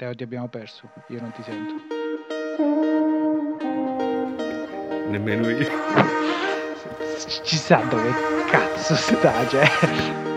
Teo ti abbiamo perso, io non ti sento. Nemmeno io. Ci sa dove cazzo sta, cioè.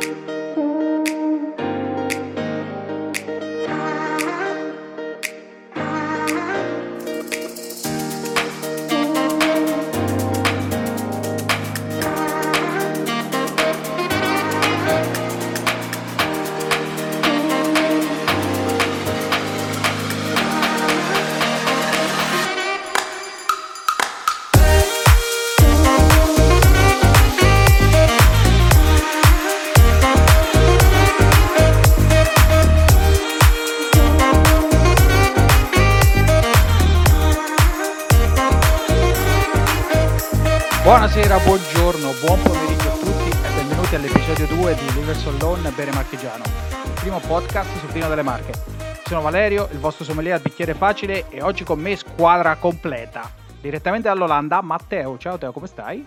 Sono Valerio, il vostro sommelier al bicchiere facile e oggi con me squadra completa. Direttamente dall'Olanda, Matteo. Ciao Teo, come stai?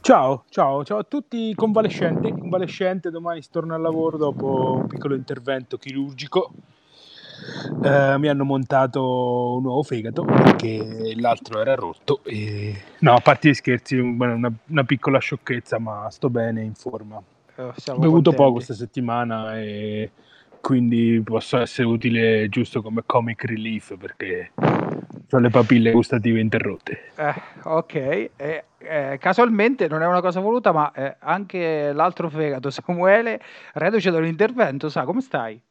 Ciao, ciao, ciao a tutti convalescenti, convalescente, domani si torna al lavoro dopo un piccolo intervento chirurgico eh, mi hanno montato un nuovo fegato perché l'altro era rotto. E... No, a parte gli scherzi, una, una piccola sciocchezza, ma sto bene, in forma. Eh, Ho bevuto contenti. poco questa settimana e quindi posso essere utile giusto come comic relief perché ho le papille gustative interrotte. Eh, ok, eh, eh, casualmente non è una cosa voluta, ma eh, anche l'altro fegato, Samuele, reduce dall'intervento, sa come stai?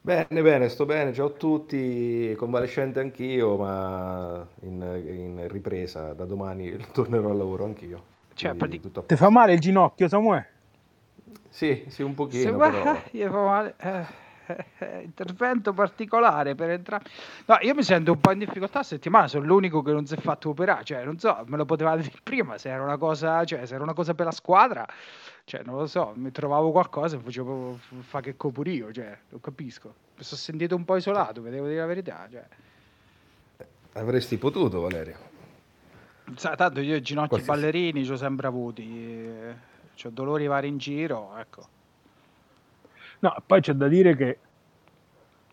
Bene, bene, sto bene, ciao a tutti, convalescente anch'io, ma in, in ripresa, da domani tornerò al lavoro anch'io. Cioè, Ti fa male il ginocchio, Samuele? Sì, sì, un pochino, Se però... Gli fa male... Eh, eh, intervento particolare per entrare. No, io mi sento un po' in difficoltà settimana, sono l'unico che non si è fatto operare, cioè non so, me lo potevate dire prima se era una cosa, cioè se era una cosa per la squadra, cioè non lo so, mi trovavo qualcosa e facevo fa che pure io, cioè, lo capisco. Mi sono sentito un po' isolato, vedevo dire la verità, cioè. Avresti potuto, Valerio. Sa, tanto io i ginocchi Qualsiasi... ballerini ci ho sempre avuti, eh, ho dolori vari in giro, ecco. No, poi c'è da dire che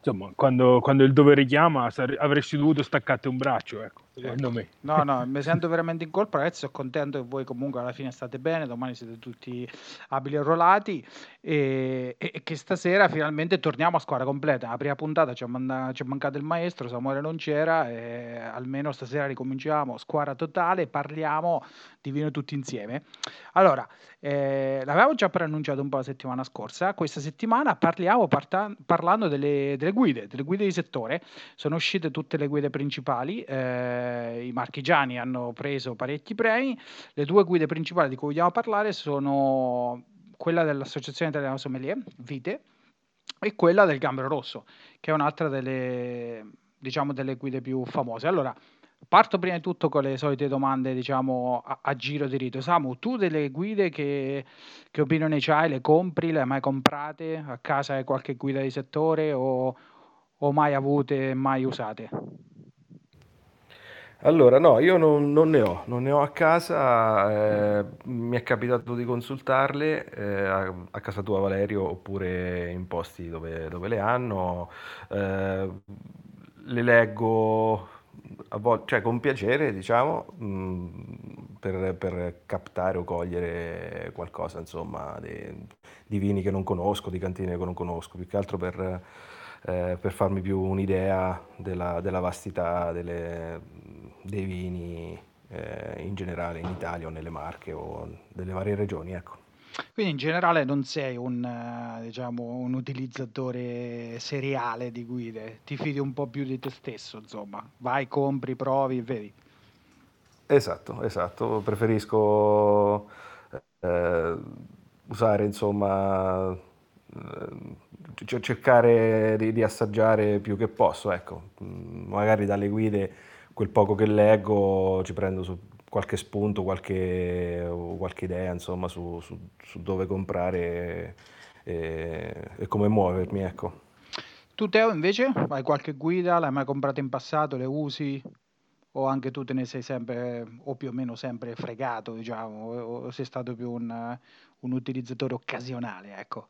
insomma, quando, quando il dovere chiama avresti dovuto staccarti un braccio, ecco, secondo me. No, no, mi sento veramente in colpa, adesso sono contento che voi comunque alla fine state bene, domani siete tutti abili e rollati e, e, che stasera finalmente torniamo a squadra completa. La prima puntata ci è, manda- mancato il maestro, Samuele non c'era, e almeno stasera ricominciamo, squadra totale, parliamo di vino tutti insieme. Allora, eh, l'avevamo già preannunciato un po' la settimana scorsa, questa settimana parliamo parta- parlando delle, delle guide, delle guide di settore. Sono uscite tutte le guide principali, eh, i marchigiani hanno preso parecchi premi. Le due guide principali di cui vogliamo parlare sono quella dell'Associazione Italiana Sommelier, Vite, e quella del Gambero Rosso, che è un'altra delle, diciamo, delle guide più famose. Allora, parto prima di tutto con le solite domande, diciamo, a, a giro di rito. Samu, tu delle guide che, che opinione hai? Le compri? Le hai mai comprate? A casa hai qualche guida di settore o, o mai avute mai usate? Allora, no, io non, non ne ho, non ne ho a casa, eh, mi è capitato di consultarle eh, a, a casa tua Valerio oppure in posti dove, dove le hanno, eh, le leggo volte, cioè con piacere, diciamo, mh, mm, per, per captare o cogliere qualcosa, insomma, di, di vini che non conosco, di cantine che non conosco, più che altro per, eh, per farmi più un'idea della, della vastità delle, dei vini eh, in generale in Italia o nelle Marche o delle varie regioni, ecco. Quindi in generale non sei un, eh, diciamo, un utilizzatore seriale di guide, ti fidi un po' più di te stesso, insomma, vai, compri, provi, vedi. Esatto, esatto, preferisco eh, usare, insomma, eh, cercare di, di, assaggiare più che posso, ecco, mm, magari dalle guide quel poco che leggo ci prendo su qualche spunto, qualche, qualche idea insomma, su, su, su, dove comprare e, e, come muovermi. Ecco. Tu Teo invece hai qualche guida? L'hai mai comprata in passato? Le usi? O anche tu te ne sei sempre o più o meno sempre fregato, diciamo, o sei stato più un, un utilizzatore occasionale, ecco?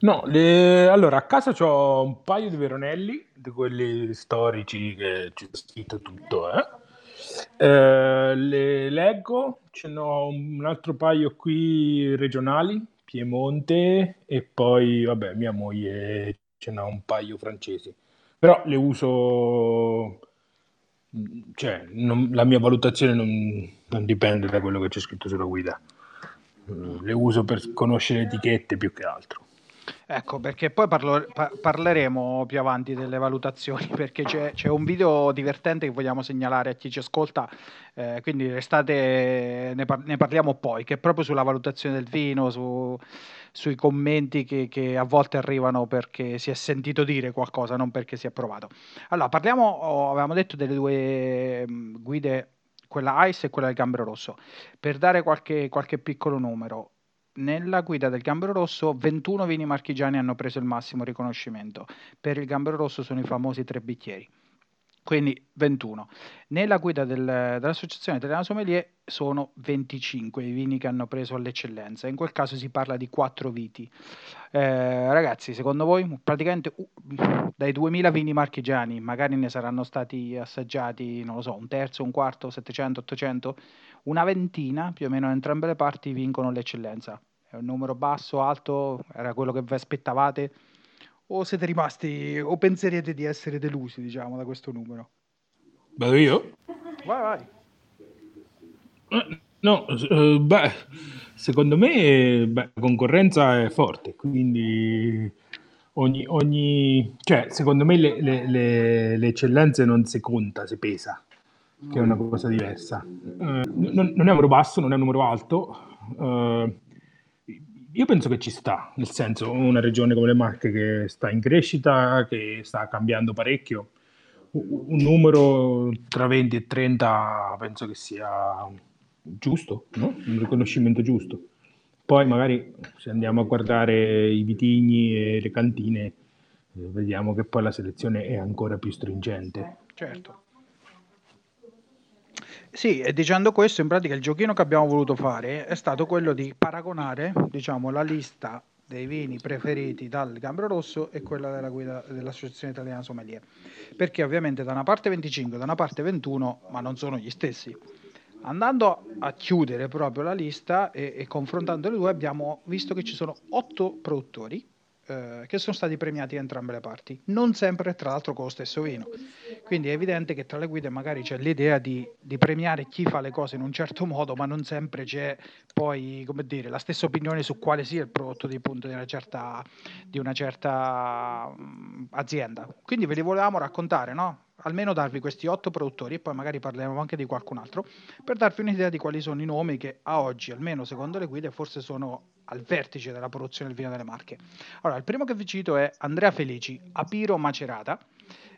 No, le... allora a casa ho un paio di veronelli, di quelli storici che c'è scritto tutto, eh? Eh, le leggo, ce n'ho un altro paio qui regionali, Piemonte, e poi, vabbè, mia moglie ce n'ha un paio francesi. Però le uso, cioè, non- la mia valutazione non, non dipende da quello che c'è scritto sulla guida. Mm, Le uso per conoscere etichette più che altro. Ecco, perché poi parlo- pa- parleremo più avanti delle valutazioni, perché c'è, c'è un video divertente che vogliamo segnalare a chi ci ascolta, eh, quindi restate, ne, par- ne parliamo poi, che è proprio sulla valutazione del vino, su- sui commenti che, che a volte arrivano perché si è sentito dire qualcosa, non perché si è provato. Allora, parliamo, oh, avevamo detto delle due mm, guide, quella Ice e quella del Gambero Rosso. Per dare qualche, qualche piccolo numero, nella guida del Gambero Rosso 21 vini marchigiani hanno preso il massimo riconoscimento. Per il Gambero Rosso sono i famosi tre bicchieri. Quindi 21. Nella guida del- dell'Associazione Italiana Sommelier sono 25 i vini che hanno preso all'eccellenza. In quel caso si parla di 4 viti. Eh, ragazzi, secondo voi praticamente uh, dai 2000 vini marchigiani, magari ne saranno stati assaggiati, non lo so, un terzo, un quarto, 700, 800, una ventina più o meno in entrambe le parti vincono l'eccellenza. È un numero basso, alto, era quello che vi aspettavate? O siete rimasti, o penserete di essere delusi, diciamo, da questo numero? Vado io? Vai, vai. No, eh, beh, secondo me beh, la concorrenza è forte, quindi ogni, ogni- cioè, secondo me le, le- le- le eccellenze non si conta, si pesa, che è una cosa diversa. Eh, non, non è un numero basso, non è un numero alto. eh, io penso che ci sta, nel senso, una regione come le Marche che sta in crescita, che sta cambiando parecchio. Un numero tra 20 e 30 penso che sia giusto, no? Un riconoscimento giusto. Poi magari se andiamo a guardare i vitigni e le cantine, vediamo che poi la selezione è ancora più stringente. Certo. Sì, e dicendo questo, in pratica il giochino che abbiamo voluto fare è stato quello di paragonare, diciamo, la lista dei vini preferiti dal Gambero Rosso e quella della guida dell'Associazione Italiana Sommelier. Perché ovviamente da una parte 25, da una parte 21, ma non sono gli stessi. Andando a chiudere proprio la lista e, e confrontando le due, abbiamo visto che ci sono otto produttori eh, che sono stati premiati da entrambe le parti, non sempre tra l'altro con lo stesso vino. Quindi è evidente che tra le guide magari c'è l'idea di, di premiare chi fa le cose in un certo modo, ma non sempre c'è poi, dire, la stessa opinione su quale sia il prodotto di punto di una certa, di una certa mm, azienda. Quindi ve li volevamo raccontare, no? Almeno darvi questi otto produttori e poi magari parleremo anche di qualcun altro per darvi un'idea di quali sono i nomi che a oggi, almeno secondo le guide, forse sono al vertice della produzione del vino delle Marche. Allora, il primo che vi cito è Andrea Felici, Apiro Macerata.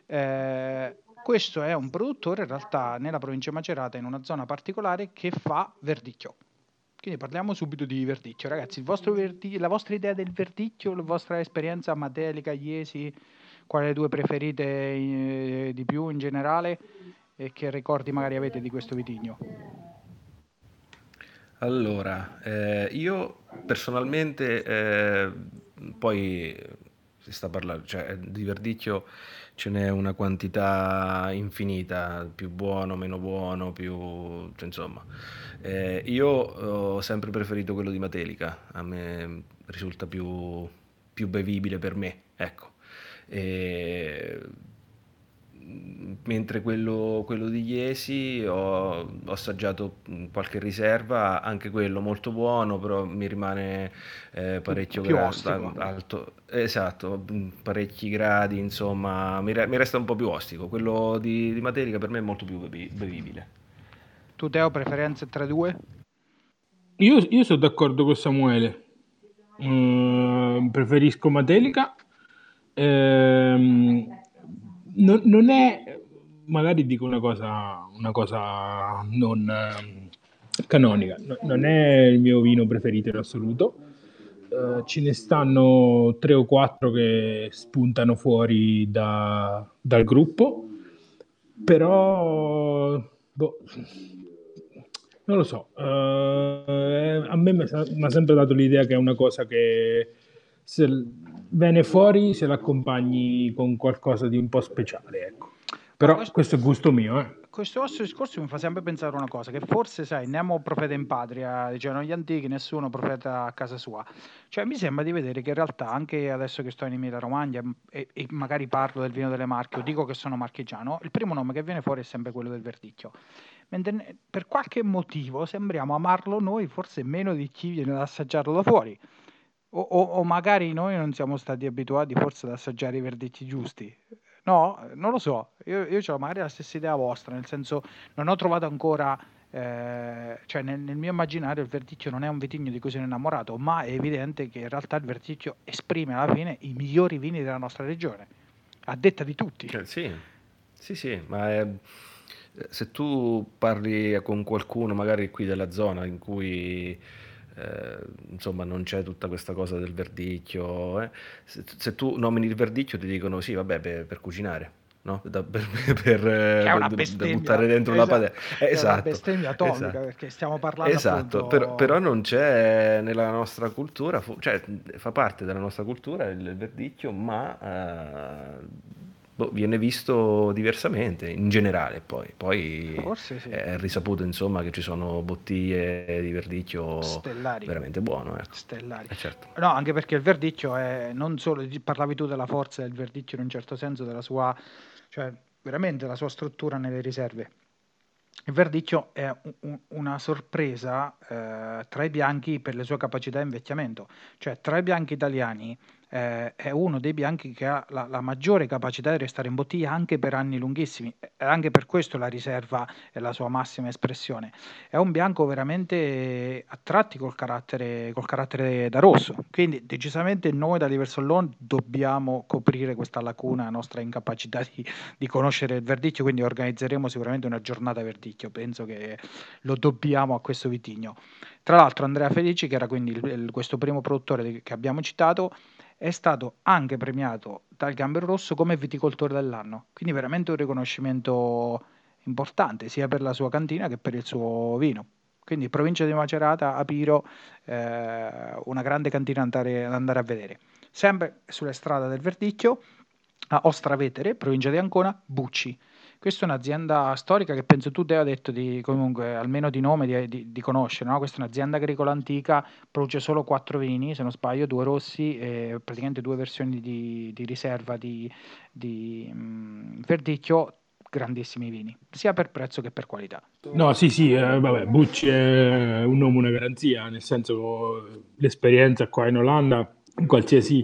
Eh, questo è un produttore in realtà nella provincia di Macerata, in una zona particolare, che fa verdicchio. Quindi parliamo subito di verdicchio. Ragazzi, verdi- la vostra idea del verdicchio, la vostra esperienza Matelica, Iesi, quale le due preferite eh, di più in generale e che ricordi magari avete di questo vitigno? Allora, eh, io personalmente, eh, poi si sta parlando, cioè di verdicchio ce n'è una quantità infinita, più buono, meno buono, più, cioè, insomma. Eh, io ho sempre preferito quello di Matelica, a me risulta più, più bevibile per me, ecco. E mentre quello, quello di Iesi ho, ho assaggiato qualche riserva, anche quello molto buono, però mi rimane eh, parecchio Più gra- alto, esatto, mh, parecchi gradi, insomma, mi, re- mi resta un po' più ostico. Quello di, di Materica per me è molto più bevi- bevibile. Tu Teo, preferenze tra i due? Io, io sono d'accordo con Samuele. Mm, preferisco Matelica. Ehm, non, non è, magari dico una cosa, una cosa non ehm, canonica, no- non è il mio vino preferito in assoluto. Eh, ce ne stanno tre o quattro che spuntano fuori da- dal gruppo, però boh, non lo so, eh, a me mi ha sempre dato l'idea che è una cosa che se viene fuori se l'accompagni con qualcosa di un po' speciale, ecco. Però questo, questo è gusto mio, eh. Questo vostro discorso mi fa sempre pensare una cosa, che forse, sai, nemo profeta in patria, dicevano gli antichi, nessuno profeta a casa sua. Cioè, mi sembra di vedere che in realtà, anche adesso che sto in Emilia Romagna e, e magari parlo del vino delle Marche o dico che sono marchigiano, il primo nome che viene fuori è sempre quello del verdicchio. Mentre per qualche motivo sembriamo amarlo noi forse meno di chi viene ad assaggiarlo da fuori. O, o, o magari noi non siamo stati abituati forse ad assaggiare i verdicchi giusti. No, non lo so, io, io ho magari la stessa idea vostra, nel senso non ho trovato ancora, eh, cioè nel, nel, mio immaginario il Verticchio non è un vitigno di cui sono innamorato, ma è evidente che in realtà il Verticchio esprime alla fine i migliori vini della nostra regione, a detta di tutti. Eh, sì, sì, sì, ma è, se tu parli con qualcuno magari qui della zona in cui eh, insomma non c'è tutta questa cosa del verdicchio. Eh. Se, se, tu nomini il verdicchio ti dicono sì, vabbè, per, per cucinare. No? Da, per, per, per buttare dentro esatto, la padella. Eh, esatto. È una bestemmia atomica esatto. perché stiamo parlando Esatto, appunto... però, però, non c'è nella nostra cultura, cioè fa parte della nostra cultura il verdicchio, ma eh, boh, viene visto diversamente in generale poi. Poi sì. è risaputo insomma che ci sono bottiglie di verdicchio Stellari. veramente buono. Ecco. Stellari. Eh, certo. No, anche perché il verdicchio è non solo, parlavi tu della forza del verdicchio in un certo senso, della sua, cioè veramente la sua struttura nelle riserve. Il verdicchio è un, una sorpresa eh, tra i bianchi per le sue capacità di invecchiamento, cioè tra i bianchi italiani eh, è uno dei bianchi che ha la, la, maggiore capacità di restare in bottiglia anche per anni lunghissimi e anche per questo la riserva è la sua massima espressione. È un bianco veramente a tratti col carattere, col carattere da rosso, quindi decisamente noi da Liversollon dobbiamo coprire questa lacuna, nostra incapacità di, di conoscere il verdicchio, quindi organizzeremo sicuramente una giornata verdicchio, penso che lo dobbiamo a questo vitigno. Tra l'altro Andrea Felici, che era quindi il, il, questo primo produttore che abbiamo citato, è stato anche premiato dal Gambero Rosso come viticoltore dell'anno, quindi veramente un riconoscimento importante sia per la sua cantina che per il suo vino. Quindi provincia di Macerata, Apiro, eh, una grande cantina da andare, andare, a vedere. Sempre sulle strade del Verdicchio, a Ostravetere, provincia di Ancona, Bucci. Questa è un'azienda storica che penso tu te hai detto di, comunque, almeno di nome, di, di, di conoscere. No? Questa è un'azienda agricola antica, produce solo quattro vini, se non sbaglio, due rossi e praticamente due versioni di, di riserva di, di mh, mm, verdicchio grandissimi vini, sia per prezzo che per qualità. No, sì, sì, eh, vabbè, Bucci è un nome, una garanzia, nel senso l'esperienza qua in Olanda in qualsiasi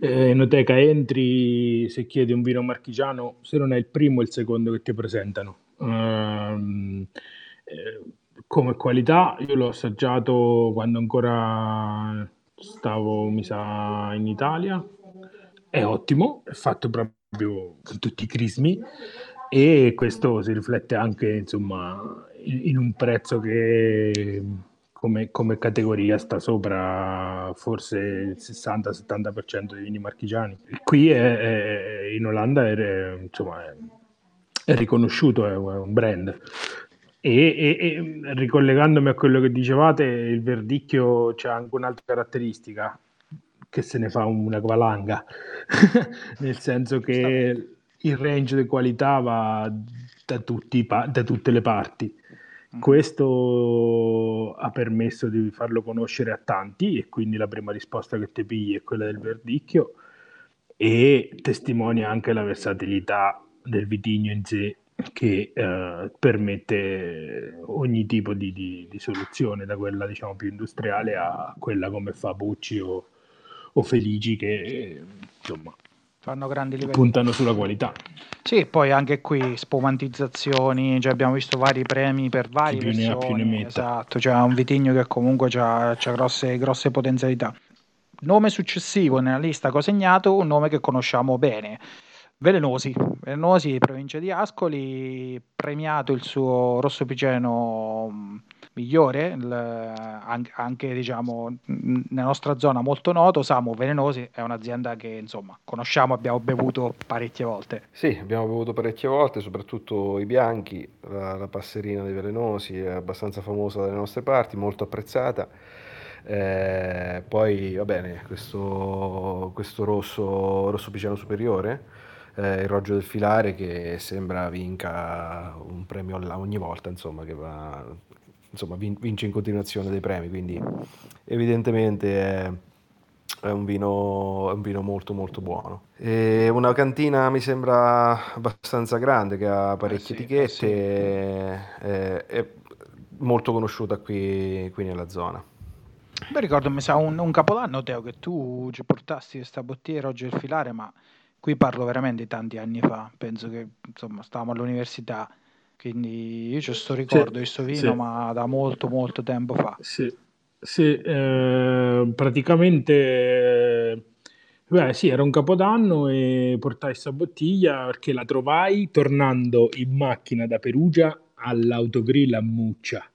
eh, enoteca entri, se chiedi un vino marchigiano, se non è il primo, è il secondo che ti presentano. Eh, come qualità, io l'ho assaggiato quando ancora stavo, mi sa, in Italia. È ottimo, è fatto proprio con tutti i crismi e questo si riflette anche, insomma, in, in un prezzo che come, come, categoria sta sopra forse il 60-70% dei vini marchigiani. Qui è, è, in Olanda è, insomma, è, riconosciuto, è un brand. E, e, e, ricollegandomi a quello che dicevate, il verdicchio c'è anche un'altra caratteristica che se ne fa una valanga, nel senso che il range di qualità va da, tutti, da tutte le parti Mm. Questo ha permesso di farlo conoscere a tanti e quindi la prima risposta che ti pigli è quella del verdicchio e testimonia anche la versatilità del vitigno in sé che eh, permette ogni tipo di, di, di, soluzione, da quella diciamo più industriale a quella come fa Bucci o, o Felici che insomma fanno grandi livelli. Puntano sulla qualità. Sì, poi anche qui spumantizzazioni, cioè abbiamo visto vari premi per vari più versioni. Ne ha, più ne metta. Esatto, cioè un vitigno che comunque ha grosse, grosse potenzialità. Nome successivo nella lista che ho segnato, un nome che conosciamo bene. Velenosi, Velenosi, provincia di Ascoli, premiato il suo Rosso Piceno migliore, il, anche, diciamo, nella nostra zona molto noto, Samu Velenosi è un'azienda che insomma conosciamo, abbiamo bevuto parecchie volte. Sì, abbiamo bevuto parecchie volte, soprattutto i bianchi, la, la passerina dei Velenosi è abbastanza famosa dalle nostre parti, molto apprezzata. Eh, poi va bene, questo, questo rosso, rosso piceno superiore, eh, il roggio del filare che sembra vinca un premio ogni volta, insomma, che va, insomma, vince in continuazione dei premi, quindi evidentemente è è un vino, è un vino molto molto buono. E una cantina mi sembra abbastanza grande, che ha parecchie eh sì, etichette, eh sì. è, è, molto conosciuta qui, qui nella zona. Beh, ricordo, mi sa un, un, capodanno, Teo, che tu ci portasti questa bottiglia oggi il filare, ma qui parlo veramente di tanti anni fa, penso che insomma stavamo all'università, quindi io ci sto ricordo di questo vino, sì. ma da molto molto tempo fa. Sì, sì, eh, praticamente, eh, beh, sì, era un capodanno e portai questa bottiglia perché la trovai tornando in macchina da Perugia all'autogrill a Muccia.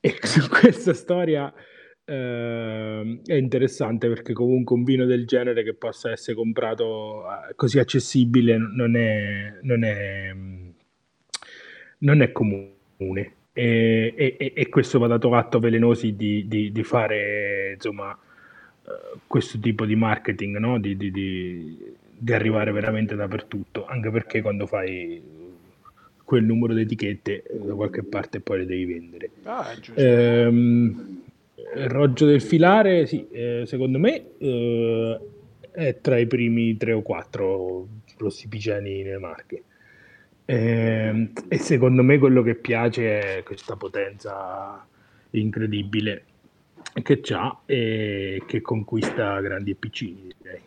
E questa storia eh, è interessante perché comunque un vino del genere che possa essere comprato eh, così accessibile non è, non è, non è comune. E, e, e, questo va dato atto a Velenosi di, di, di fare insomma uh, questo tipo di marketing no? di, di, arrivare veramente dappertutto. Anche perché quando fai quel numero di etichette eh, da qualche parte poi le devi vendere. Ah, ehm, roggio del filare sì, eh, secondo me eh, è tra i primi tre o quattro rossi nelle marche e, ehm, e secondo me quello che piace è questa potenza incredibile che ha e che conquista grandi e piccini, direi.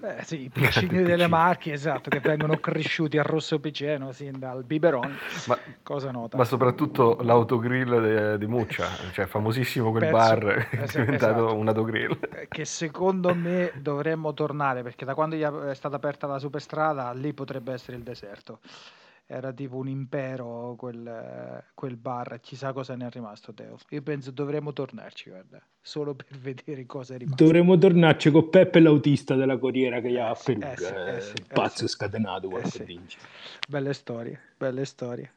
Beh, sì, i piccini delle marche, esatto, che vengono cresciuti a rosso piceno sin dal biberon. Ma, cosa nota? Ma soprattutto l'autogrill di Muccia, cioè famosissimo quel Penso, bar, è diventato esatto, un autogrill. Eh, che secondo me dovremmo tornare, perché da quando è stata aperta la superstrada, lì potrebbe essere il deserto era tipo un impero quel, quel bar, chissà cosa ne è rimasto Teo. Io penso dovremmo tornarci, guarda, solo per vedere cosa è rimasto. Dovremmo tornarci con Peppe l'autista della Corriera che ha a Perugia, eh sì, eh sì, eh pazzo eh sì. scatenato, eh sì. Belle storie, belle storie.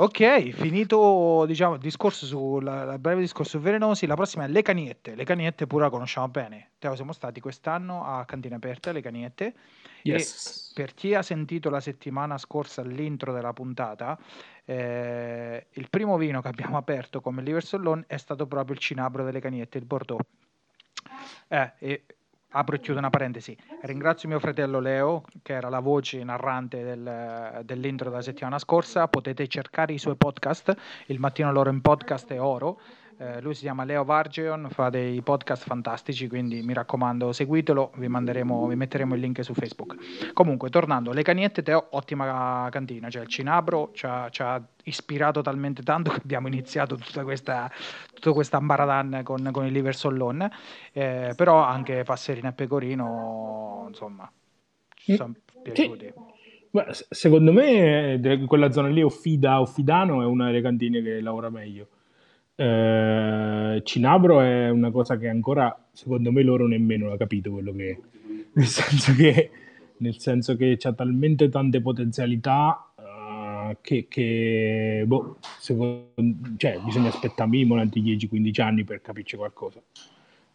Ok, finito diciamo, il discorso sul breve discorso su Velenosi, la prossima è Le Caniette. Le Caniette pure la conosciamo bene. Teo, siamo stati quest'anno a Cantina Aperta, Le Caniette. Yes. per chi ha sentito la settimana scorsa l'intro della puntata, eh, il primo vino che abbiamo aperto come Liver Sollon è stato proprio il Cinabro delle Caniette, il Bordeaux. Eh, e apro e chiudo una parentesi, ringrazio mio fratello Leo che era la voce narrante del, dell'intro della settimana scorsa, potete cercare i suoi podcast, il mattino loro in podcast è oro, eh, lui si chiama Leo Vargeon, fa dei podcast fantastici, quindi mi raccomando seguitelo, vi, manderemo, vi metteremo il link su Facebook. Comunque, tornando, le caniette Teo, ottima cantina, cioè il Cinabro ci ha, ci ha ispirato talmente tanto che abbiamo iniziato tutta questa, tutta questa ambaradan con, con il liver sollon, eh, però anche Passerina e Pecorino, insomma, ci sono piaciuti. Beh, secondo me quella zona lì, Offida, Offidano, è una delle cantine che lavora meglio. Eh, Cinabro è una cosa che ancora, secondo me, loro nemmeno ha capito quello che è. Nel senso che, nel senso che c'ha talmente tante potenzialità uh, che, che boh, secondo, cioè, bisogna aspettare minimo 10-15 anni per capirci qualcosa.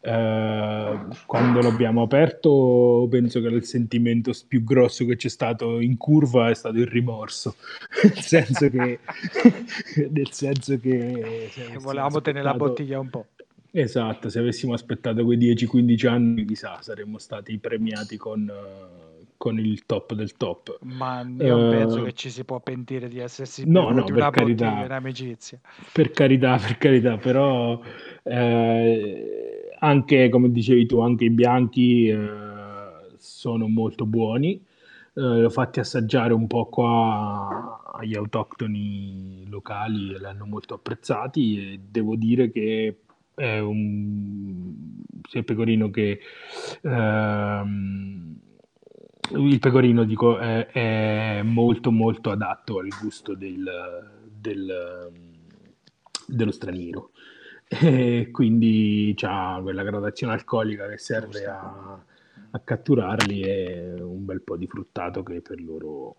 Eh, quando l'abbiamo aperto penso che il sentimento più grosso che c'è stato in curva è stato il rimorso nel senso che nel senso che volevamo tenere la bottiglia un po' esatto se avessimo aspettato quei 10-15 anni chissà saremmo stati premiati con con il top del top. Ma io uh, penso che ci si può pentire di essersi no, no, per carità, in amicizia. Per carità, per carità, però eh, anche, come dicevi tu, anche i bianchi eh, sono molto buoni. Eh, l'ho fatti assaggiare un po' qua agli autoctoni locali e l'hanno molto apprezzati e devo dire che è un sia pecorino che ehm, il pecorino dico è, è, molto molto adatto al gusto del, del, dello straniero e quindi c'ha quella gradazione alcolica che serve a, a, catturarli e un bel po' di fruttato che per loro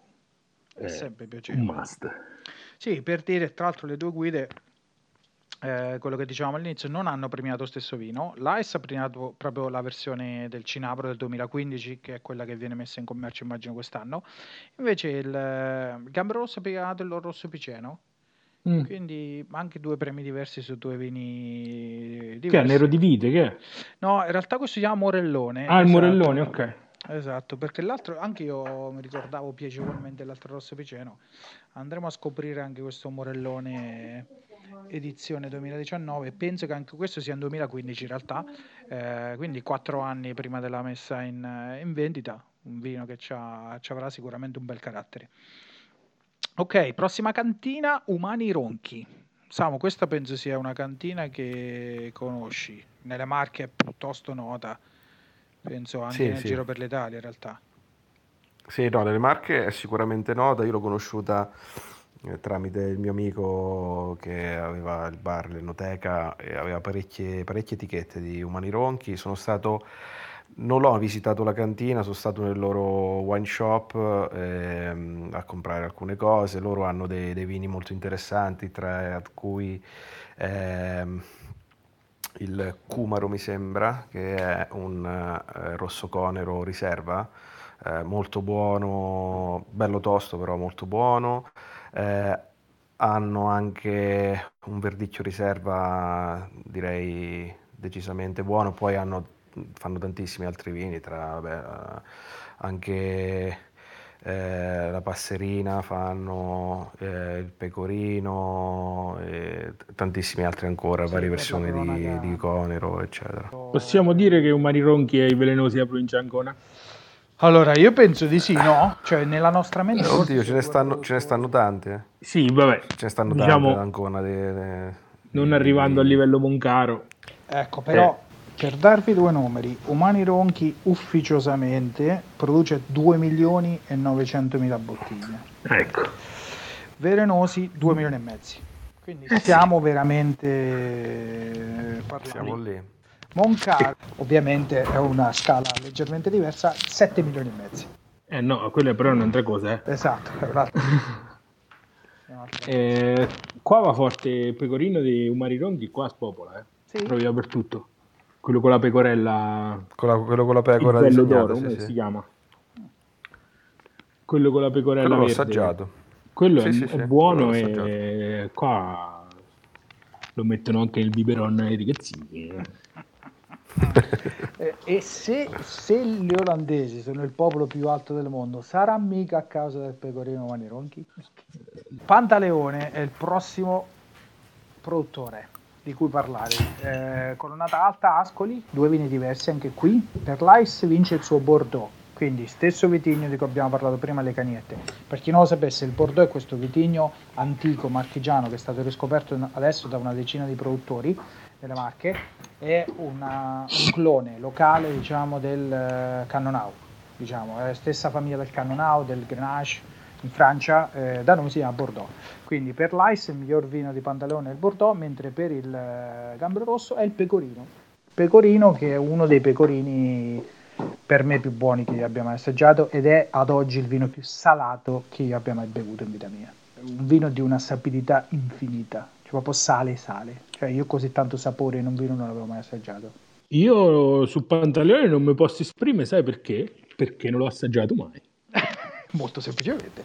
è, è sempre piacevole. un must. Sì, per dire, tra l'altro le due guide eh, quello che dicevamo all'inizio, non hanno premiato lo stesso vino. L'AIS ha premiato proprio la versione del Cinabro del 2015, che è quella che viene messa in commercio, immagino, quest'anno. Invece il, il Gambero Rosso ha premiato il Rosso Piceno. Mm. Quindi anche due premi diversi su due vini. Che è nero di vite? Che è? No, in realtà questo si chiama Morellone. Ah, il esatto. Morellone, ok. Esatto, perché l'altro, anche io mi ricordavo piacevolmente l'altro rosso piceno. Andremo a scoprire anche questo Morellone edizione 2019. Penso che anche questo sia in 2015 in realtà, eh, quindi quattro anni prima della messa in, in vendita. Un vino che ci avrà sicuramente un bel carattere. Ok, prossima cantina, Umani Ronchi. Samu, questa penso sia una cantina che conosci. Nelle Marche è piuttosto nota penso anche sì, nel sì. giro per l'Italia in realtà. Sì, no, nelle Marche è sicuramente nota, io l'ho conosciuta eh, tramite il mio amico che aveva il bar, l'Enoteca e aveva parecchie, parecchie etichette di Umani Ronchi, sono stato non l'ho visitato la cantina, sono stato nel loro wine shop ehm, a comprare alcune cose, loro hanno dei, dei vini molto interessanti, tra cui ehm, il Kumaro mi sembra, che è un eh, rosso conero riserva, eh, molto buono, bello tosto però molto buono. Eh, hanno anche un verdicchio riserva direi decisamente buono, poi hanno, fanno tantissimi altri vini, tra vabbè, anche eh, la passerina, fanno eh, il pecorino e tantissimi altri ancora, sì, varie versioni di, di Conero, eccetera. Possiamo dire che un marironchi è i velenosi a provincia Ancona? Allora, io penso di sì, no? Cioè, nella nostra mente... Oddio, ce ne stanno, ce ne stanno tante. Sì, vabbè. Ce ne stanno diciamo, tante ad Ancona. De, de, non arrivando a livello Moncaro. Ecco, però... Per darvi due numeri, Umani Ronchi ufficiosamente produce 2 milioni e 900 mila bottiglie. Ecco. Velenosi 2 milioni e mezzo. Quindi eh stiamo sì. veramente parlando. Siamo lì. Moncar ovviamente è una scala leggermente diversa, 7 milioni e mezzo. Eh no, quella però è un'altra cosa. Eh. Esatto, è un'altra. eh, qua va forte il pecorino di Umari Ronchi, qua spopola, eh. Sì. Proprio dappertutto. Quello con la pecorella. Con la, quello con la pecora il d'oro, sì, come sì. si chiama? Quello con la pecorella quello l'ho verde. assaggiato. Quello sì, è, è buono e qua lo mettono anche nel biberon ai ragazzini. eh, e se, se, gli olandesi sono il popolo più alto del mondo, sarà mica a causa del pecorino Manironchi? Pantaleone è il prossimo produttore di cui parlare. Eh, Colonnata Alta, Ascoli, due vini diversi anche qui. Per l'Ice vince il suo Bordeaux, quindi stesso vitigno di cui abbiamo parlato prima, le cagnette. Per chi non lo sapesse, il Bordeaux è questo vitigno antico, marchigiano, che è stato riscoperto adesso da una decina di produttori delle Marche, è una, un clone locale diciamo, del uh, Cannonau, diciamo, è la stessa famiglia del Cannonau, del Grenache, in Francia, eh, da noi si chiama Bordeaux. Quindi per l'Ice il miglior vino di Pantalone è il Bordeaux, mentre per il eh, Gambero Rosso è il Pecorino. Pecorino che è uno dei pecorini per me più buoni che abbia mai assaggiato ed è ad oggi il vino più salato che io abbia mai bevuto in vita mia. Un vino di una sapidità infinita, cioè proprio sale sale. Cioè io così tanto sapore in un vino non l'avevo mai assaggiato. Io su Pantaleone non mi posso esprimere, sai perché? Perché non l'ho assaggiato mai. molto semplicemente.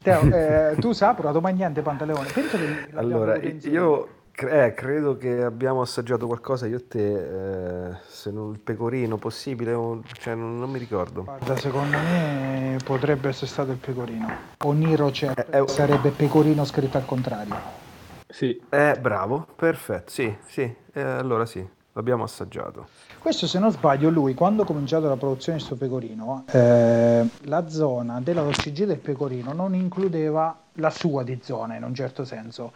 Teo, eh, tu mai niente Pantaleone? Penso che allora, io eh, credo che abbiamo assaggiato qualcosa io e te, eh, se non il pecorino possibile, o, cioè, non, non, mi ricordo. Guarda, secondo me potrebbe essere stato il pecorino. O Niro c'è, eh, sarebbe pecorino scritto al contrario. Sì. Eh, bravo, perfetto, sì, sì, eh, allora sì, l'abbiamo assaggiato. Questo, se non sbaglio, lui quando ha cominciato la produzione di questo pecorino, eh, la zona della OCG del pecorino non includeva la sua di zona in un certo senso.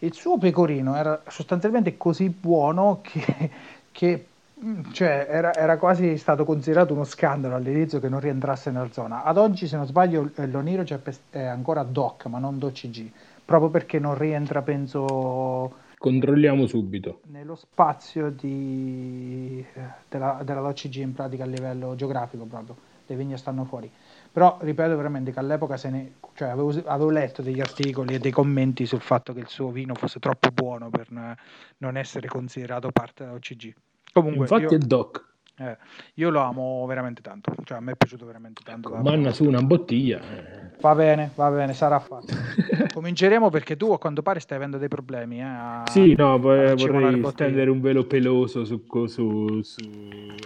Il suo pecorino era sostanzialmente così buono che, che mm, cioè, era, era, quasi stato considerato uno scandalo all'inizio che non rientrasse nella zona. Ad oggi, se non sbaglio, l'Oniro è ancora DOC, ma non DOCG, proprio perché non rientra, penso Controlliamo subito. Nello spazio di, della, della LOCG in pratica a livello geografico proprio. le vigne stanno fuori. Però ripeto veramente che all'epoca se ne, cioè, avevo, avevo, letto degli articoli e dei commenti sul fatto che il suo vino fosse troppo buono per non essere considerato parte dell'OCG. Comunque, Infatti io, è DOC. Eh, io lo amo veramente tanto, cioè a me è piaciuto veramente tanto. Manna su una bottiglia. Eh. Va bene, va bene, sarà fatto. Cominceremo perché tu a quanto pare stai avendo dei problemi. Eh, a... Sì, no, vorrei, vorrei stendere un velo peloso su, su, su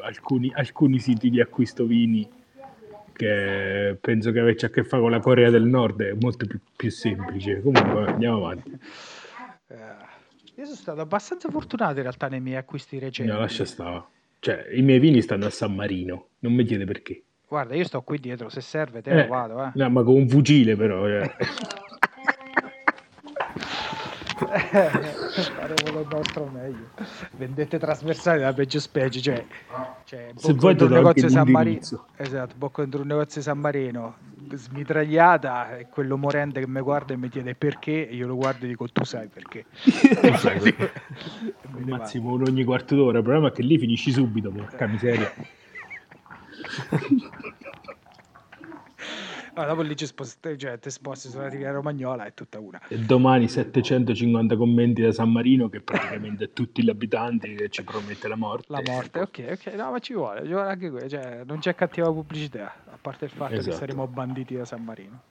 alcuni, alcuni, siti di acquisto vini che penso che avesse a che fare con la Corea del Nord, è molto più, più semplice. Comunque andiamo avanti. Eh, io sono stato abbastanza fortunato in realtà nei miei acquisti recenti. No, lascia stare. Cioè, i miei vini stanno a San Marino, non mi chiede perché. Guarda, io sto qui dietro, se serve te eh, lo vado. Eh. No, ma con un fucile però. Eh. faremo il nostro meglio. Vendette trasversali della peggio specie, cioè, cioè se vuoi un negozio San Marino, esatto, bocco dentro un negozio San Marino, smitragliata e quello morente che mi guarda e mi chiede perché e io lo guardo e dico tu sai perché. Massimo ogni quarto d'ora, il problema è che lì finisci subito, porca miseria. Ah, dopo lì ci sposti, cioè, ti sposti sulla Riviera Romagnola è tutta una. E domani 750 commenti da San Marino che praticamente tutti gli abitanti che ci promette la morte. La morte, ok, ok, no ma ci vuole, ci vuole anche quello, cioè, non c'è cattiva pubblicità, a parte il fatto esatto. che saremo banditi da San Marino.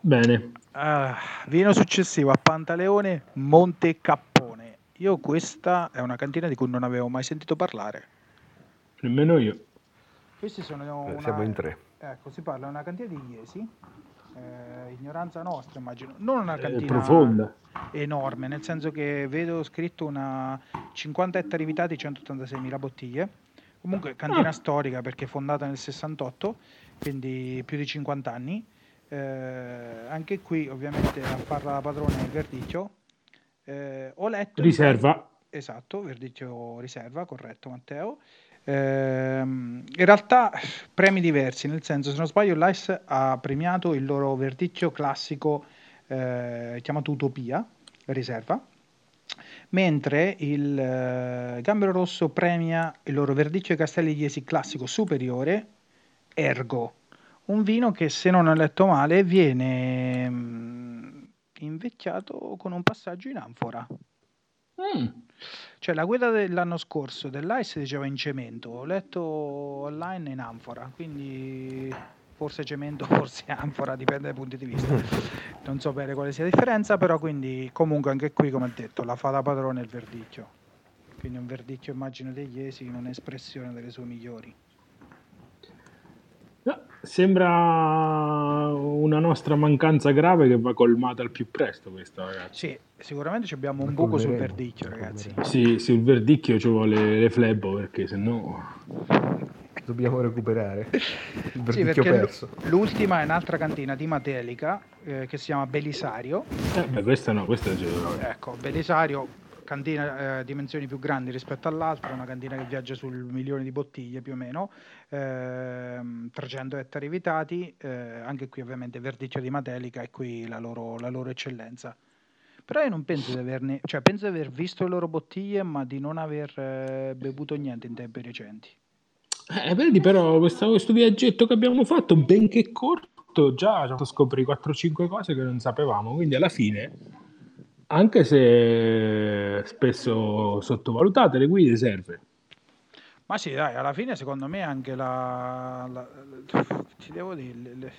Bene. Uh, vino successivo a Pantaleone, Monte Cappone. Io questa è una cantina di cui non avevo mai sentito parlare. Nemmeno io. Questi sono una... Siamo in tre Ecco, si parla di una cantina di Iesi, eh, ignoranza nostra immagino, non una cantina profonda. enorme, nel senso che vedo scritto una 50 ettari vitati, 186.000 bottiglie, comunque cantina ah. storica perché fondata nel 68, quindi più di 50 anni, eh, anche qui ovviamente a farla la padrona è il verdicchio, eh, ho letto... Riserva. Esatto, verdicchio riserva, corretto Matteo. Ehm, in realtà premi diversi, nel senso se non sbaglio l'ICE ha premiato il loro verdicchio classico eh, chiamato Utopia, riserva, mentre il eh, Gambero Rosso premia il loro verdicchio Castelli Iesi classico superiore, Ergo, un vino che se non ho letto male viene mm, invecchiato con un passaggio in anfora. Mm. Cioè la guida dell'anno scorso dell'ICE diceva in cemento, ho letto online in anfora, quindi forse cemento, forse anfora, dipende dai punti di vista. Non so bene quale sia la differenza, però quindi comunque anche qui, come ho detto, la fa da padrone il verdicchio. Quindi un verdicchio immagino degli esi, un'espressione delle sue migliori. Sembra una nostra mancanza grave che va colmata al più presto questa ragazzi. Sì, sicuramente abbiamo un buco sul verdicchio ragazzi. Sì, sul verdicchio ci vuole le flebo perché se no... Dobbiamo recuperare il verdicchio sì, perso. L'ultima è un'altra cantina di Matelica eh, che si chiama Belisario. Eh, beh, questa no, questa è... Ecco, Belisario cantina eh, dimensioni più grandi rispetto all'altra, una cantina che viaggia sul milione di bottiglie più o meno, eh, 300 ettari vitati, eh, anche qui ovviamente verdicchio di Matelica e qui la loro, la loro eccellenza. Però io non penso di averne, cioè penso di aver visto le loro bottiglie, ma di non aver eh, bevuto niente in tempi recenti. Eh, vedi però questo, questo viaggetto che abbiamo fatto, benché corto, già scopri 4-5 cose che non sapevamo, quindi alla fine anche se spesso sottovalutate, le guide serve. Ma sì, dai, alla fine secondo me anche la, la, la dire,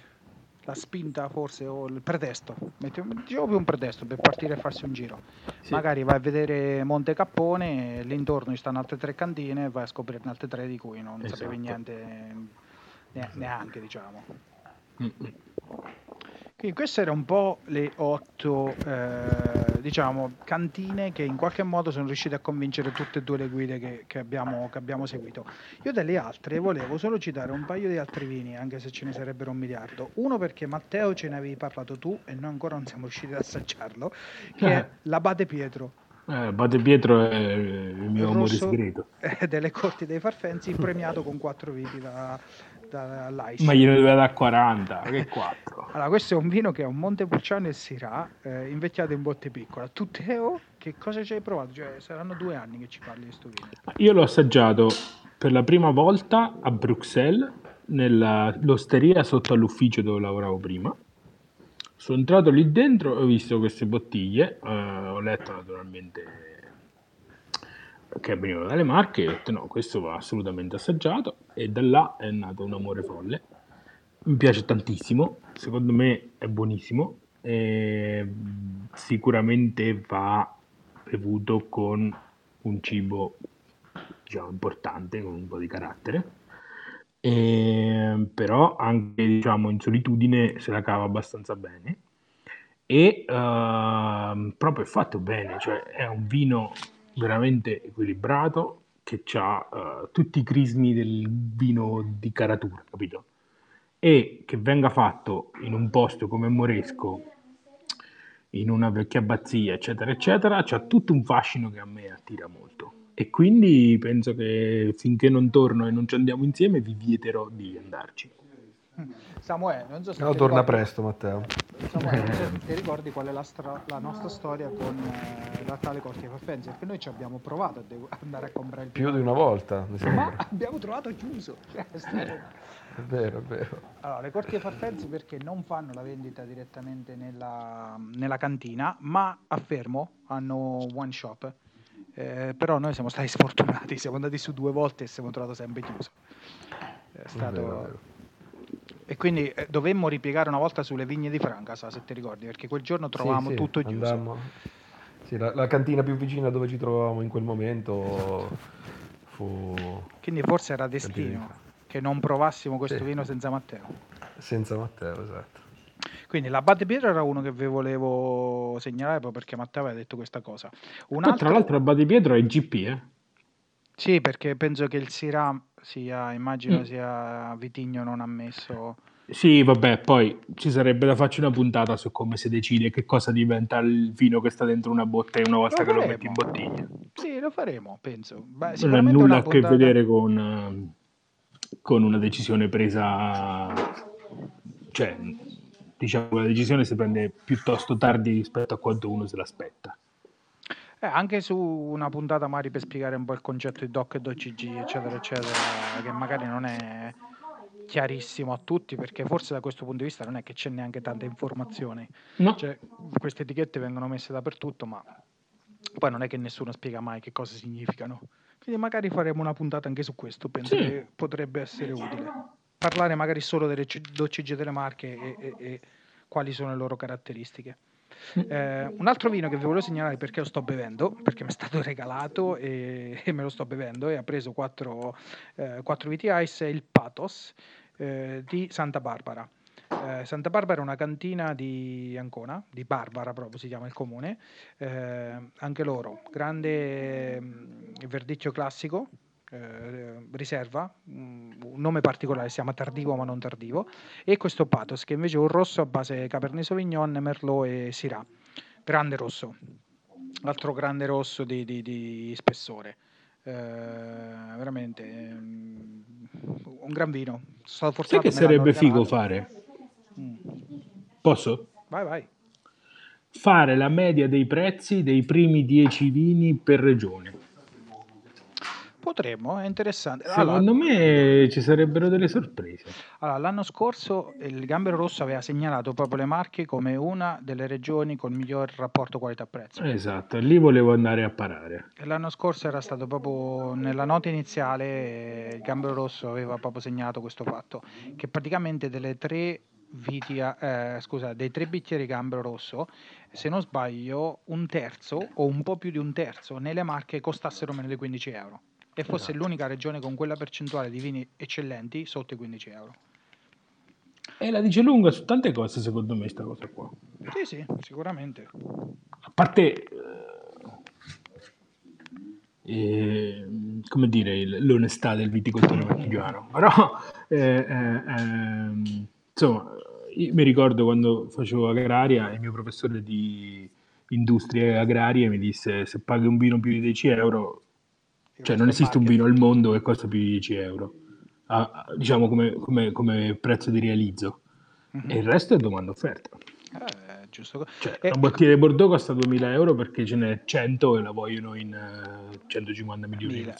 la spinta forse o il pretesto, mettiamo più un pretesto per partire e farsi un giro. Sì. Magari vai a vedere Monte Cappone, l'intorno ci stanno altre tre cantine, vai a scoprirne altre tre di cui non esatto. sapevi niente neanche, diciamo. Mm-mm. Quindi queste erano un po' le otto, eh, diciamo, cantine che in qualche modo sono riuscite a convincere tutte e due le guide che, che, abbiamo, che, abbiamo, seguito. Io delle altre volevo solo citare un paio di altri vini, anche se ce ne sarebbero un miliardo. Uno perché Matteo ce ne avevi parlato tu e noi ancora non siamo riusciti ad assaggiarlo, che eh. è l'Abate Pietro. Eh, Bade Pietro è il mio amore segreto. Delle corti dei Farfenzi, premiato con quattro vini da, dall'ICE. Ma gliene doveva dare 40, che 4. Allora, questo è un vino che è un Montepulciano e Syrah, eh, invecchiato in botte piccola. Tu Teo, che cosa ci hai provato? Cioè, saranno due anni che ci parli di questo vino. Io l'ho assaggiato per la prima volta a Bruxelles, nell'osteria sotto all'ufficio dove lavoravo prima. Sono entrato lì dentro e ho visto queste bottiglie, eh, ho letto naturalmente che venivano dalle marche ho detto no, questo va assolutamente assaggiato e da là è nato un amore folle. Mi piace tantissimo, secondo me è buonissimo sicuramente va bevuto con un cibo diciamo, importante, con un po' di carattere. E, però anche diciamo, in solitudine se la cava abbastanza bene e uh, proprio è fatto bene, cioè è un vino veramente equilibrato che ha uh, tutti i crismi del vino di caratura, capito? E che venga fatto in un posto come Moresco, in una vecchia abbazia, eccetera, eccetera, c'ha tutto un fascino che a me attira molto. E quindi penso che finché non torno e non ci andiamo insieme, vi vieterò di andarci. Samuele, non so se no, torna ricordi... presto Matteo. Samuele, non so se ti ricordi qual è la, stra... la nostra storia con eh, la tale Corti Farfenzi, perché noi ci abbiamo provato a de- andare a comprare il Più di una volta, ma abbiamo trovato chiuso. è vero, è vero. Allora, le Corti Farfenzi perché non fanno la vendita direttamente nella, nella cantina, ma affermo, hanno one shop. Eh, però noi siamo stati sfortunati, siamo andati su due volte e siamo trovato sempre chiuso. È stato... È vero, vero e quindi eh, dovemmo ripiegare una volta sulle vigne di Francasa, se ti ricordi, perché quel giorno trovavamo sì, sì, tutto chiuso. Andammo. Sì, la, la, cantina più vicina dove ci trovavamo in quel momento fu... Quindi forse era destino che non provassimo questo sì. vino senza Matteo. Senza Matteo, esatto. Quindi l'Abate Pietro era uno che vi volevo segnalare proprio perché Matteo aveva detto questa cosa. Un altro... Tra l'altro l'Abate Pietro è GP, eh? Sì, perché penso che il Siram sia, immagino mm. sia Vitigno non ammesso. Sì, vabbè, poi ci sarebbe da farci una puntata su come si decide che cosa diventa il vino che sta dentro una botte una volta lo che lo metti in bottiglia. Sì, lo faremo, penso. Beh, non ha nulla a che vedere con, con una decisione presa, cioè, diciamo, la decisione si prende piuttosto tardi rispetto a quanto uno se l'aspetta. Eh, anche su una puntata magari per spiegare un po' il concetto di DOC e DOCG, eccetera, eccetera, che magari non è chiarissimo a tutti, perché forse da questo punto di vista non è che c'è neanche tanta informazione. No. Cioè, queste etichette vengono messe dappertutto, ma poi non è che nessuno spiega mai che cosa significano. Quindi magari faremo una puntata anche su questo, penso sì. che potrebbe essere utile. Parlare magari solo delle DOCG delle marche e, e, e quali sono le loro caratteristiche. Eh, un altro vino che vi volevo segnalare perché lo sto bevendo, perché mi è stato regalato e, e me lo sto bevendo e ha preso 4, eh, viti ice, è il Patos eh, di Santa Barbara. Eh, Santa Barbara è una cantina di Ancona, di Barbara proprio si chiama il comune, eh, anche loro, grande mm, verdicchio classico, eh, riserva, un nome particolare, si chiama tardivo ma non tardivo, e questo Pathos che invece è un rosso a base Cabernet Sauvignon, Merlot e Syrah, grande rosso, altro grande rosso di, di, di spessore. Eh, veramente eh, un gran vino. Sono Sai che sarebbe figo fare? Mm. Posso? Vai, vai. Fare la media dei prezzi dei primi 10 vini per regione. Potremmo, è interessante. Secondo allora, me ci sarebbero delle sorprese. Allora, l'anno scorso il Gambero Rosso aveva segnalato proprio le Marche come una delle regioni con il miglior rapporto qualità-prezzo. Esatto, lì volevo andare a parare. L'anno scorso era stato proprio nella nota iniziale, il Gambero Rosso aveva proprio segnalato questo fatto, che praticamente delle tre viti, eh, scusa, dei tre bicchieri Gambero Rosso, se non sbaglio, un terzo o un po' più di un terzo nelle Marche costassero meno di 15 euro e fosse esatto. l'unica regione con quella percentuale di vini eccellenti sotto i 15 euro. E la dice lunga su tante cose, secondo me, questa cosa qua. Sì, sì, sicuramente. A parte, eh, eh, come dire, l'onestà del viticoltore marchigiano, però, eh, eh, ehm, insomma, mi ricordo quando facevo agraria, il mio professore di industrie agrarie mi disse se paghi un vino più di 10 euro cioè non esiste un vino al mondo che costa più di 10 euro, ah, diciamo come, come, come, prezzo di realizzo. Mm-hmm. E il resto è domanda offerta. Eh, giusto. Cioè, eh, una bottiglia di Bordeaux costa 2000 euro perché ce n'è 100 e la vogliono in uh, 150 milioni. Mila,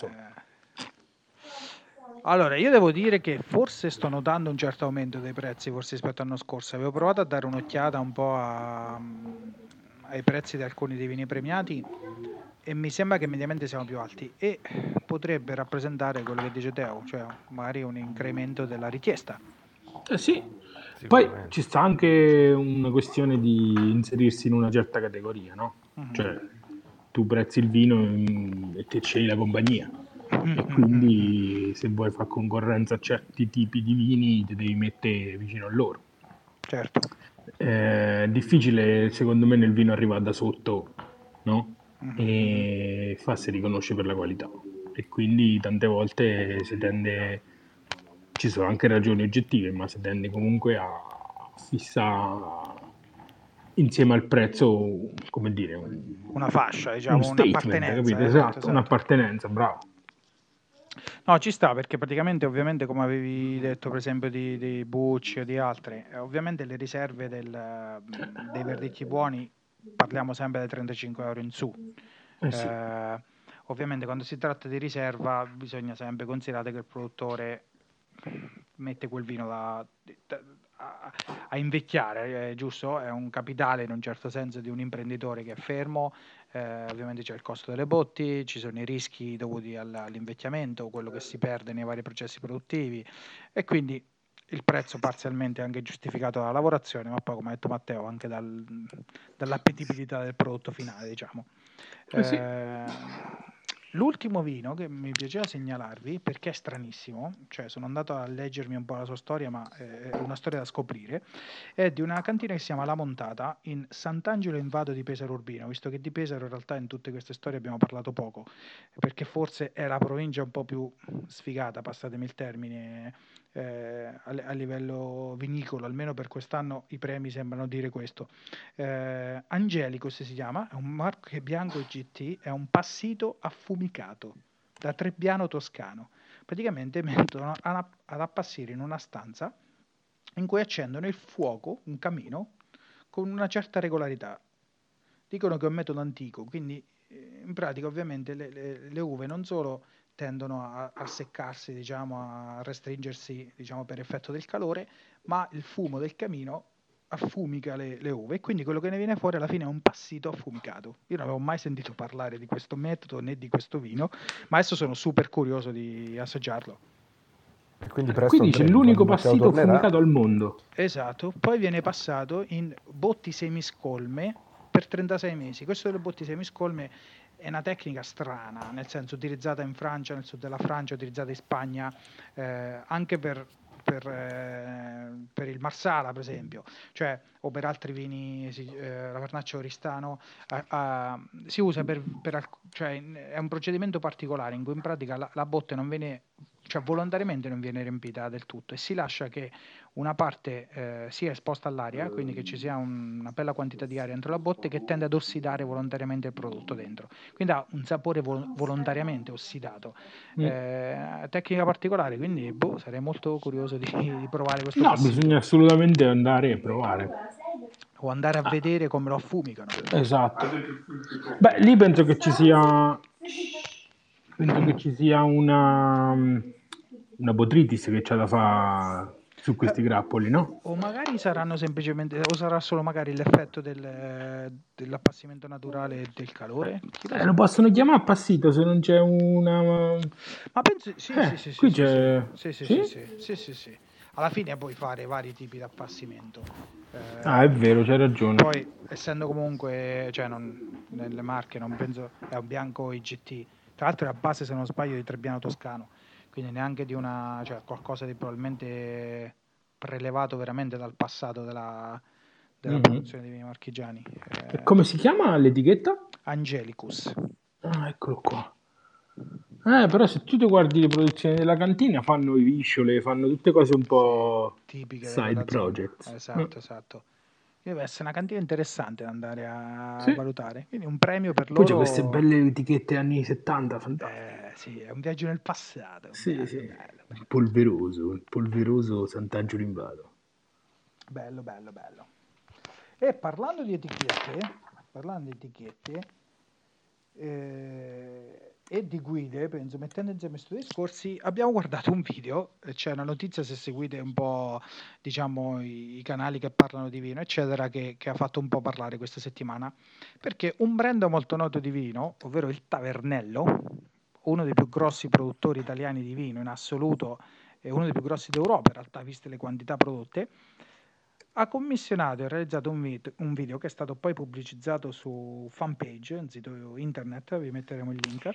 Allora, io devo dire che forse sto notando un certo aumento dei prezzi, forse rispetto all'anno scorso. Avevo provato a dare un'occhiata un po' a, ai prezzi di alcuni dei vini premiati e mi sembra che mediamente siamo più alti e potrebbe rappresentare quello che dice Teo, cioè magari un incremento della richiesta. Eh sì, poi ci sta anche una questione di inserirsi in una certa categoria, no? Mm-hmm. Cioè tu prezzi il vino e te scegli la compagnia. Mm-hmm. E quindi se vuoi fare concorrenza a certi tipi di vini ti devi mettere vicino a loro. Certo. È difficile secondo me nel vino arrivare da sotto, no? E farsi riconoscere per la qualità. E quindi tante volte si tende, ci sono anche ragioni oggettive, ma si tende comunque a fissare insieme al prezzo, come dire, un, una fascia, diciamo, un un'appartenenza. Eh, esatto, esatto, un'appartenenza, bravo. No, ci sta perché praticamente, ovviamente, come avevi detto, per esempio, di, di Bucci o di altre, eh, ovviamente le riserve del, dei verdicchi buoni parliamo sempre dai 35 euro in su. Eh sì. eh, ovviamente, quando si tratta di riserva, bisogna sempre considerare che il produttore mette quel vino da, da a, a invecchiare, è giusto? È un capitale in un certo senso di un imprenditore che è fermo, eh, ovviamente c'è il costo delle botti, ci sono i rischi dovuti all'invecchiamento, quello che si perde nei vari processi produttivi e quindi il prezzo parzialmente anche giustificato dalla lavorazione, ma poi come ha detto Matteo anche dal, dall'appetibilità del prodotto finale, diciamo. Eh sì. eh, L'ultimo vino che mi piaceva segnalarvi, perché è stranissimo, cioè sono andato a leggermi un po' la sua storia, ma è una storia da scoprire, è di una cantina che si chiama La Montata in Sant'Angelo in Vado di Pesaro Urbino, visto che di Pesaro in realtà in tutte queste storie abbiamo parlato poco, perché forse è la provincia un po' più sfigata, passatemi il termine, eh, a, a, livello vinicolo, almeno per quest'anno i premi sembrano dire questo. Eh, Angelicos si chiama, è un marche bianco GT, è un passito affumicato da Trebbiano toscano. Praticamente mettono ad appassire in una stanza in cui accendono il fuoco, un camino, con una certa regolarità. Dicono che è un metodo antico, quindi eh, in pratica ovviamente le, le, le uve non solo tendono a, a seccarsi, diciamo, a restringersi diciamo, per effetto del calore, ma il fumo del camino affumica le, le, uve e quindi quello che ne viene fuori alla fine è un passito affumicato. Io non avevo mai sentito parlare di questo metodo né di questo vino, ma adesso sono super curioso di assaggiarlo. Quindi, quindi c'è l'unico passito affumicato al mondo. Esatto, poi viene passato in botti semiscolme per 36 mesi. Questo delle botti semiscolme è una tecnica strana, nel senso utilizzata in Francia, nel sud della Francia, utilizzata in Spagna, eh, anche per, per, eh, per, il Marsala, per esempio, cioè, o per altri vini, eh, la Vernaccia Oristano, si usa per, per, cioè, è un procedimento particolare in cui in pratica la, la botte non viene cioè volontariamente non viene riempita del tutto e si lascia che una parte eh, sia esposta all'aria, quindi che ci sia un, una bella quantità di aria dentro la botte che tende ad ossidare volontariamente il prodotto dentro. Quindi ha un sapore vol- volontariamente ossidato. Mm. Eh, tecnica particolare, quindi boh, sarei molto curioso di, di provare questo. No, passivo. bisogna assolutamente andare a provare. O andare a vedere come lo affumicano. Esatto. Beh, lì penso che ci sia penso che ci sia una una botritis che c'è da fare su questi grappoli, no? O magari saranno semplicemente, o sarà solo magari l'effetto del, dell'appassimento naturale del calore? Eh, lo possono chiamare appassito se non c'è una... Ma penso, sì, eh, sì, sì, qui sì, c'è... Sì sì sì, sì, sì, sì, sì, Alla fine puoi fare vari tipi di appassimento. Eh, ah, è vero, c'hai ragione. Poi, essendo comunque, cioè, non, nelle marche, non penso, è un bianco IGT. Tra l'altro è a base, se non sbaglio, di Trebbiano Toscano quindi neanche di una, cioè qualcosa di probabilmente prelevato veramente dal passato della, della mm-hmm. produzione dei vini marchigiani. Eh, come si chiama l'etichetta? Angelicus. Ah, eccolo qua. Eh, però se tu ti guardi le produzioni della cantina fanno i visciole, fanno tutte cose un po' tipiche side project. Esatto, mm. esatto deve essere una cantina interessante da andare a sì. valutare. Quindi un premio per loro. Poi c'è queste belle etichette anni 70, fantastiche. Eh, sì, è un viaggio nel passato. Sì, bello, sì. Bello, bello. Il polveroso, il polveroso Sant'Angelo in Vado. Bello, bello, bello. E parlando di etichette, parlando di etichette, eh, e di guide, penso, mettendo insieme questi discorsi, abbiamo guardato un video, c'è una notizia se seguite un po', diciamo, i, i canali che parlano di vino, eccetera, che, che, ha fatto un po' parlare questa settimana, perché un brand molto noto di vino, ovvero il Tavernello, uno dei più grossi produttori italiani di vino in assoluto, e uno dei più grossi d'Europa in realtà, viste le quantità prodotte, ha commissionato e realizzato un, vid- un, video che è stato poi pubblicizzato su fanpage, un sito internet, vi metteremo il link,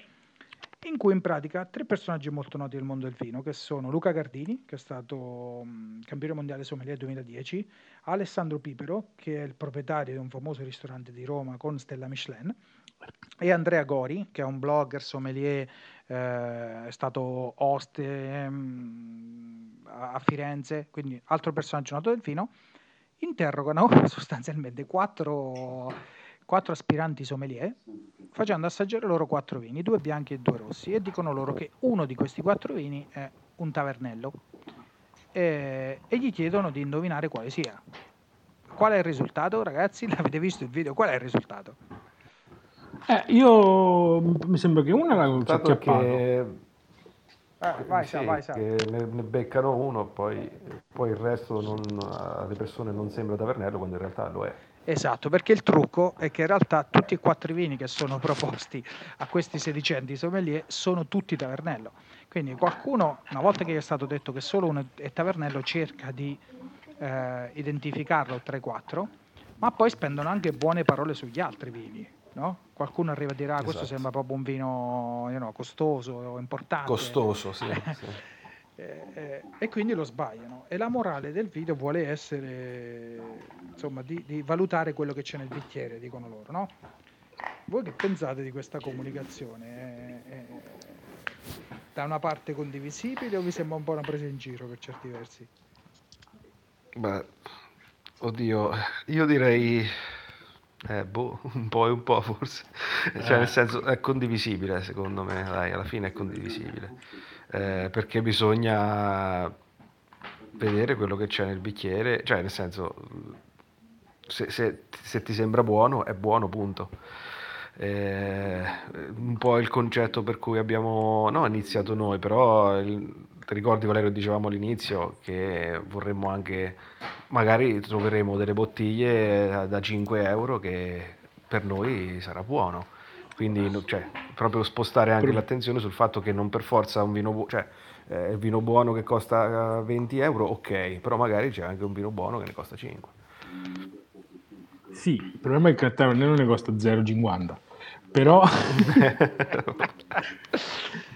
in cui in pratica tre personaggi molto noti del mondo del vino, che sono Luca Gardini, che è stato um, campione mondiale sommelier 2010, Alessandro Pipero, che è il proprietario di un famoso ristorante di Roma con stella Michelin, e Andrea Gori, che è un blogger sommelier, eh, è stato oste um, a Firenze, quindi altro personaggio noto del vino, interrogano sostanzialmente quattro, quattro aspiranti sommelier facendo assaggiare loro quattro vini, due bianchi e due rossi, e dicono loro che uno di questi quattro vini è un tavernello e, e gli chiedono di indovinare quale sia. Qual è il risultato, ragazzi? L'avete visto il video? Qual è il risultato? Eh, io mi sembra che una la che Ah, vai, sì, vai, che ne, ne, beccano uno, poi, poi il resto non, alle persone non sembra tavernello quando in realtà lo è. Esatto, perché il trucco è che in realtà tutti e quattro i vini che sono proposti a questi sedicenti sommelier sono tutti tavernello. Quindi qualcuno, una volta che gli è stato detto che solo uno è tavernello, cerca di eh, identificarlo tra i quattro, ma poi spendono anche buone parole sugli altri vini no? Qualcuno arriva a dire, ah, questo esatto. sembra proprio un vino you know, costoso o importante. Costoso, sì. sì. E, e, e, quindi lo sbagliano. E la morale del video vuole essere, insomma, di, di valutare quello che c'è nel bicchiere, dicono loro, no? Voi che pensate di questa comunicazione? È, è, da una parte condivisibile o vi sembra un po' una presa in giro per certi versi? Beh, oddio, io direi eh, boh, un po' e un po' forse. Cioè, eh. nel senso, è condivisibile secondo me, dai, alla fine è condivisibile. Eh, perché bisogna vedere quello che c'è nel bicchiere, cioè nel senso, se, se, se ti sembra buono, è buono, punto. Eh, un po' il concetto per cui abbiamo no, iniziato noi, però il, ti ricordi Valerio, dicevamo all'inizio che vorremmo anche, magari troveremo delle bottiglie da 5 euro che per noi sarà buono. Quindi cioè, proprio spostare anche l'attenzione sul fatto che non per forza un vino buono, cioè eh, il vino buono che costa 20 euro, ok, però magari c'è anche un vino buono che ne costa 5. Sì, il problema è che il tavernello ne costa 0,50. Però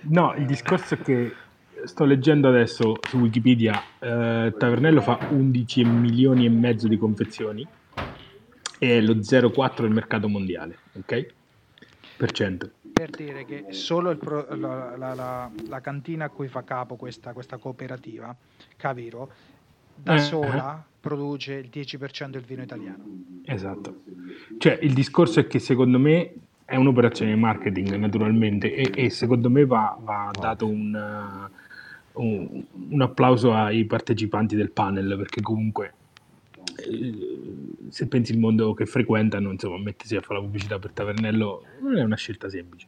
no, il discorso è che sto leggendo adesso su Wikipedia, eh, Tavernello fa 11 milioni e mezzo di confezioni e è lo 0,4 del mercato mondiale, ok? Per dire che solo pro, la, la, la, la, cantina a cui fa capo questa, questa cooperativa, Caviro, da eh, sola eh. produce il 10% del vino italiano. Esatto. Cioè, il discorso è che secondo me è un'operazione di marketing naturalmente e, e secondo me va, va dato un, un, un, applauso ai partecipanti del panel perché comunque se pensi il mondo che frequentano insomma mettersi a fare la pubblicità per Tavernello non è una scelta semplice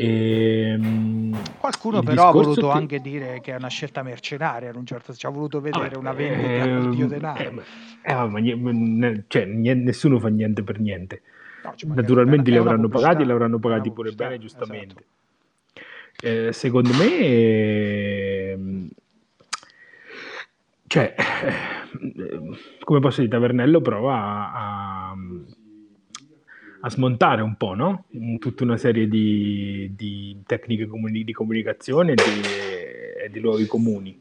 e, ehm, Qualcuno però ha voluto che... anche dire che è una scelta mercenaria, un certo ci ha voluto vedere ah, una vendita eh, di dio denaro. Eh, eh, ma niente, cioè, nessuno fa niente per niente. No, Naturalmente li avranno pagati, li avranno pagati pure bene, giustamente. Esatto. Eh, secondo me, eh, cioè, eh, come posso dire, Tavernello prova a, a, smontare un po', no? Tutta una serie di, di tecniche comuni, di comunicazione e di, di luoghi comuni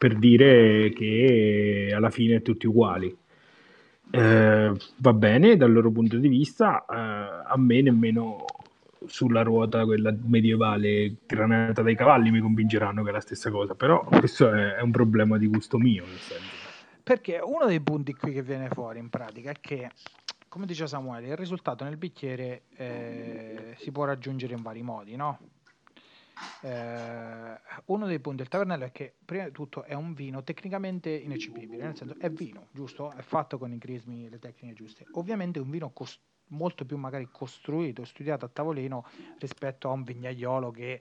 per dire che alla fine tutti uguali. Eh, va bene dal loro punto di vista, eh, a me nemmeno sulla ruota, quella medievale granata dai cavalli, mi convinceranno che è la stessa cosa, però questo è, è un problema di gusto mio. Perché uno dei punti qui che viene fuori in pratica è che, come diceva Samuele, il risultato nel bicchiere eh, si può raggiungere in vari modi, no? Eh, uno dei punti del tavernello è che prima di tutto è un vino tecnicamente ineccepibile, nel senso è vino, giusto? È fatto con i crismi e le tecniche giuste. Ovviamente è un vino costoso molto più magari costruito, studiato a tavolino rispetto a un vignaiolo che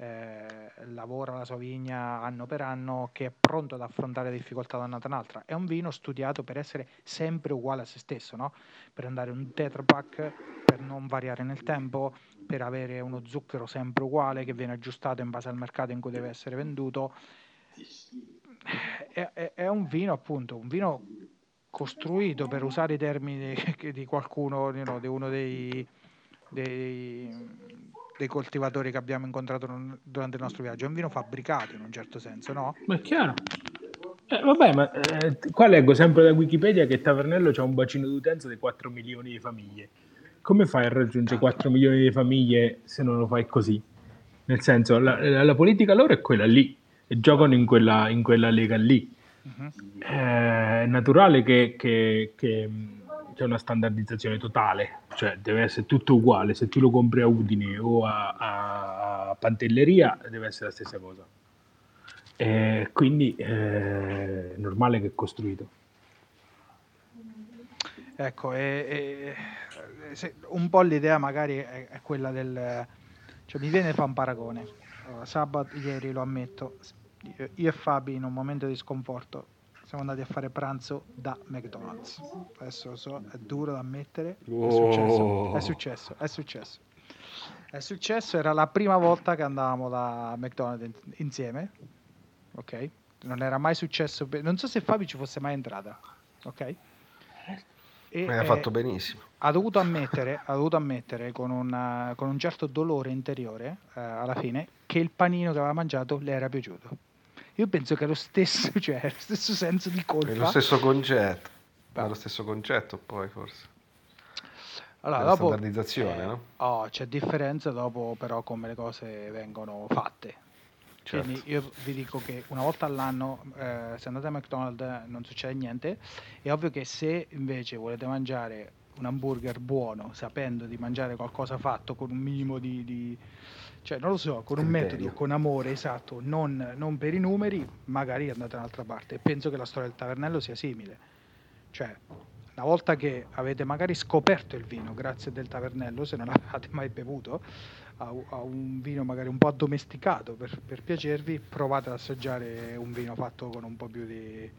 eh, lavora la sua vigna anno per anno, che è pronto ad affrontare difficoltà da un'annata all'altra. È un vino studiato per essere sempre uguale a se stesso, no? per andare un tetra pack, per non variare nel tempo, per avere uno zucchero sempre uguale che viene aggiustato in base al mercato in cui deve essere venduto. È, è, è un vino appunto, un vino costruito per usare i termini di, qualcuno, you know, di uno dei, dei, dei, coltivatori che abbiamo incontrato durante il nostro viaggio. È un vino fabbricato in un certo senso, no? Ma è chiaro. Eh, vabbè, ma eh, qua leggo sempre da Wikipedia che Tavernello ha un bacino d'utenza di 4 milioni di famiglie. Come fai a raggiungere 4 milioni di famiglie se non lo fai così? Nel senso, la, la politica loro è quella lì e giocano in quella, in quella lega lì Uh-huh. È naturale che, che, che, c'è una standardizzazione totale, cioè deve essere tutto uguale. Se tu lo compri a Udine o a, a Pantelleria, deve essere la stessa cosa. E quindi è normale che è costruito. Ecco, e, e, se, un po' l'idea magari è, è quella del... Cioè, mi viene fa un paragone. Sabato, ieri lo ammetto, io e Fabi in un momento di sconforto siamo andati a fare pranzo da McDonald's. Adesso lo so, è duro da ammettere. È successo, è successo, è successo. È successo, era la prima volta che andavamo da McDonald's insieme. Ok? Non era mai successo. Non so se Fabi ci fosse mai entrata. Ok? E, ha fatto benissimo. Ha dovuto ammettere, ha dovuto ammettere con, una, con, un certo dolore interiore eh, alla fine che il panino che aveva mangiato le era piaciuto. Io penso che è lo stesso, cioè, lo stesso senso di colpa. È lo stesso concetto. È lo stesso concetto poi forse. Allora, dopo, standardizzazione, eh, no? Oh, c'è differenza dopo però come le cose vengono fatte. Certo. Quindi io vi dico che una volta all'anno eh, se andate a McDonald's non succede niente. È ovvio che se invece volete mangiare un hamburger buono, sapendo di mangiare qualcosa fatto con un minimo di, di cioè non lo so, con un Criterio. metodo, con amore, esatto, non, non, per i numeri, magari andate da un'altra parte. penso che la storia del tavernello sia simile. Cioè, una volta che avete magari scoperto il vino grazie del tavernello, se non l'avete mai bevuto, a, a, un vino magari un po' addomesticato per, per, piacervi, provate ad assaggiare un vino fatto con un po' più di,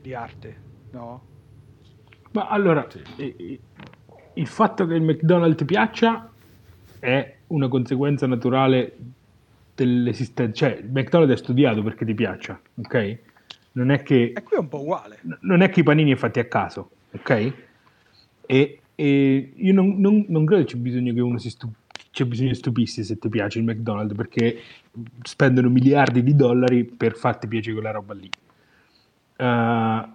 di arte, no? Ma allora, sì. il fatto che il McDonald's piaccia è una conseguenza naturale dell'esistenza. Cioè, il McDonald's è studiato perché ti piaccia, ok? Non è che... E qui è un po' uguale. Non è che i panini è fatti a caso, ok? E, e io non, non, non, credo che c'è bisogno che uno si stupisca c'è bisogno di stupirsi se ti piace il McDonald's perché spendono miliardi di dollari per farti piacere quella roba lì. Uh,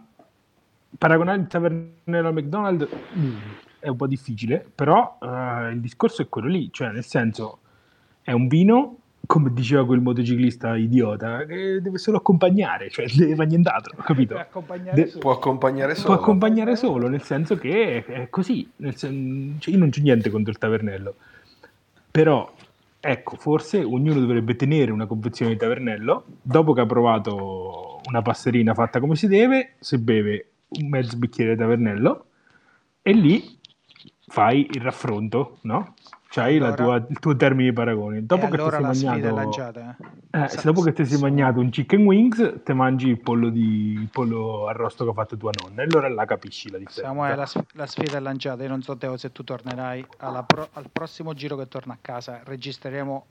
paragonare il tavernello al McDonald's mm, è un po' difficile, però uh, il discorso è quello lì, cioè nel senso è un vino, come diceva quel motociclista idiota, che deve solo accompagnare, cioè deve fare nient'altro, capito? Accompagnare De- può accompagnare solo. Può accompagnare solo, nel senso che è, è così, sen- cioè io non c'ho niente contro il tavernello, però ecco, forse ognuno dovrebbe tenere una confezione di tavernello, dopo che ha provato una passerina fatta come si deve, se beve un mezzo bicchiere di tavernello e lì fai il raffronto, no? C'hai allora, tua, il tuo termine di paragone. Dopo che allora ti sei mangiato, lanciata, eh? Eh, se dopo che ti sei mangiato un chicken wings, te mangi il pollo, di, il pollo arrosto che ha fatto tua nonna, e allora là capisci la differenza. Samuele, la, la sfida è lanciata. Io non so, Teo, se tu tornerai pro, al prossimo giro che torna a casa. Registreremo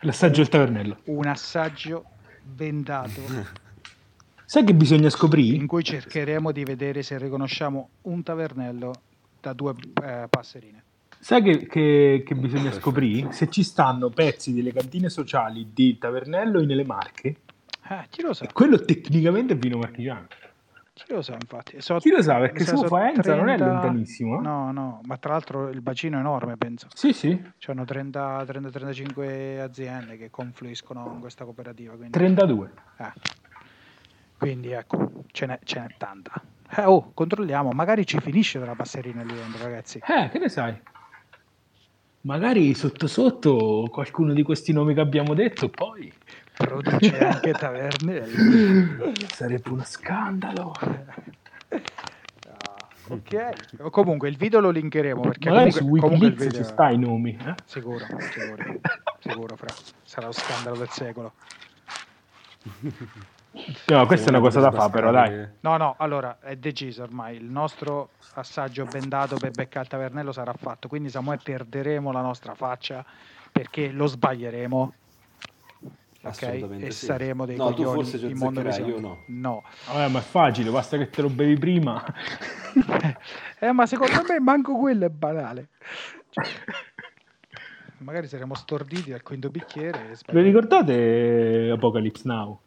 l'assaggio del tavernello. Un assaggio vendato Sai che bisogna scoprire? In cui cercheremo di vedere se riconosciamo un tavernello da due eh, passerine. Sai che, che, che bisogna scoprire? Se ci stanno pezzi delle cantine sociali di Tavernello nelle Marche. Eh, chi lo sa? E quello tecnicamente è vino marchigiano. Chi lo sa, infatti. So, chi lo sa, perché su Faenza 30... non è lontanissimo. No, no, ma tra l'altro il bacino è enorme, penso. Sì, sì. C'hanno 30-35 aziende che confluiscono in questa cooperativa. Quindi... 32. Eh. Quindi ecco, ce n'è, ce n'è tanta. Eh, oh, controlliamo, magari ci finisce della passerina lì dentro, ragazzi. Eh, che ne sai? Magari sotto sotto qualcuno di questi nomi che abbiamo detto poi produce anche taverne. Sarebbe uno scandalo. No, ok, comunque il video lo linkeremo perché Magari comunque, su comunque video... ci sta i nomi. Eh? Sicuro, sicuro, sicuro, fra. Sarà lo scandalo del secolo. No, questa è una cosa da fare, però dai. No, no, allora è deciso ormai. Il nostro assaggio bendato per beccare il tavernello sarà fatto. Quindi, Samuele, perderemo la nostra faccia perché lo sbaglieremo. Ok? Assolutamente E sì. saremo dei No, coglioni forse in mondo io no. No. Vabbè, ma è facile, basta che te lo bevi prima. eh, ma secondo me manco quello è banale. Cioè, magari saremo storditi al quinto bicchiere. Vi ricordate Apocalypse Now?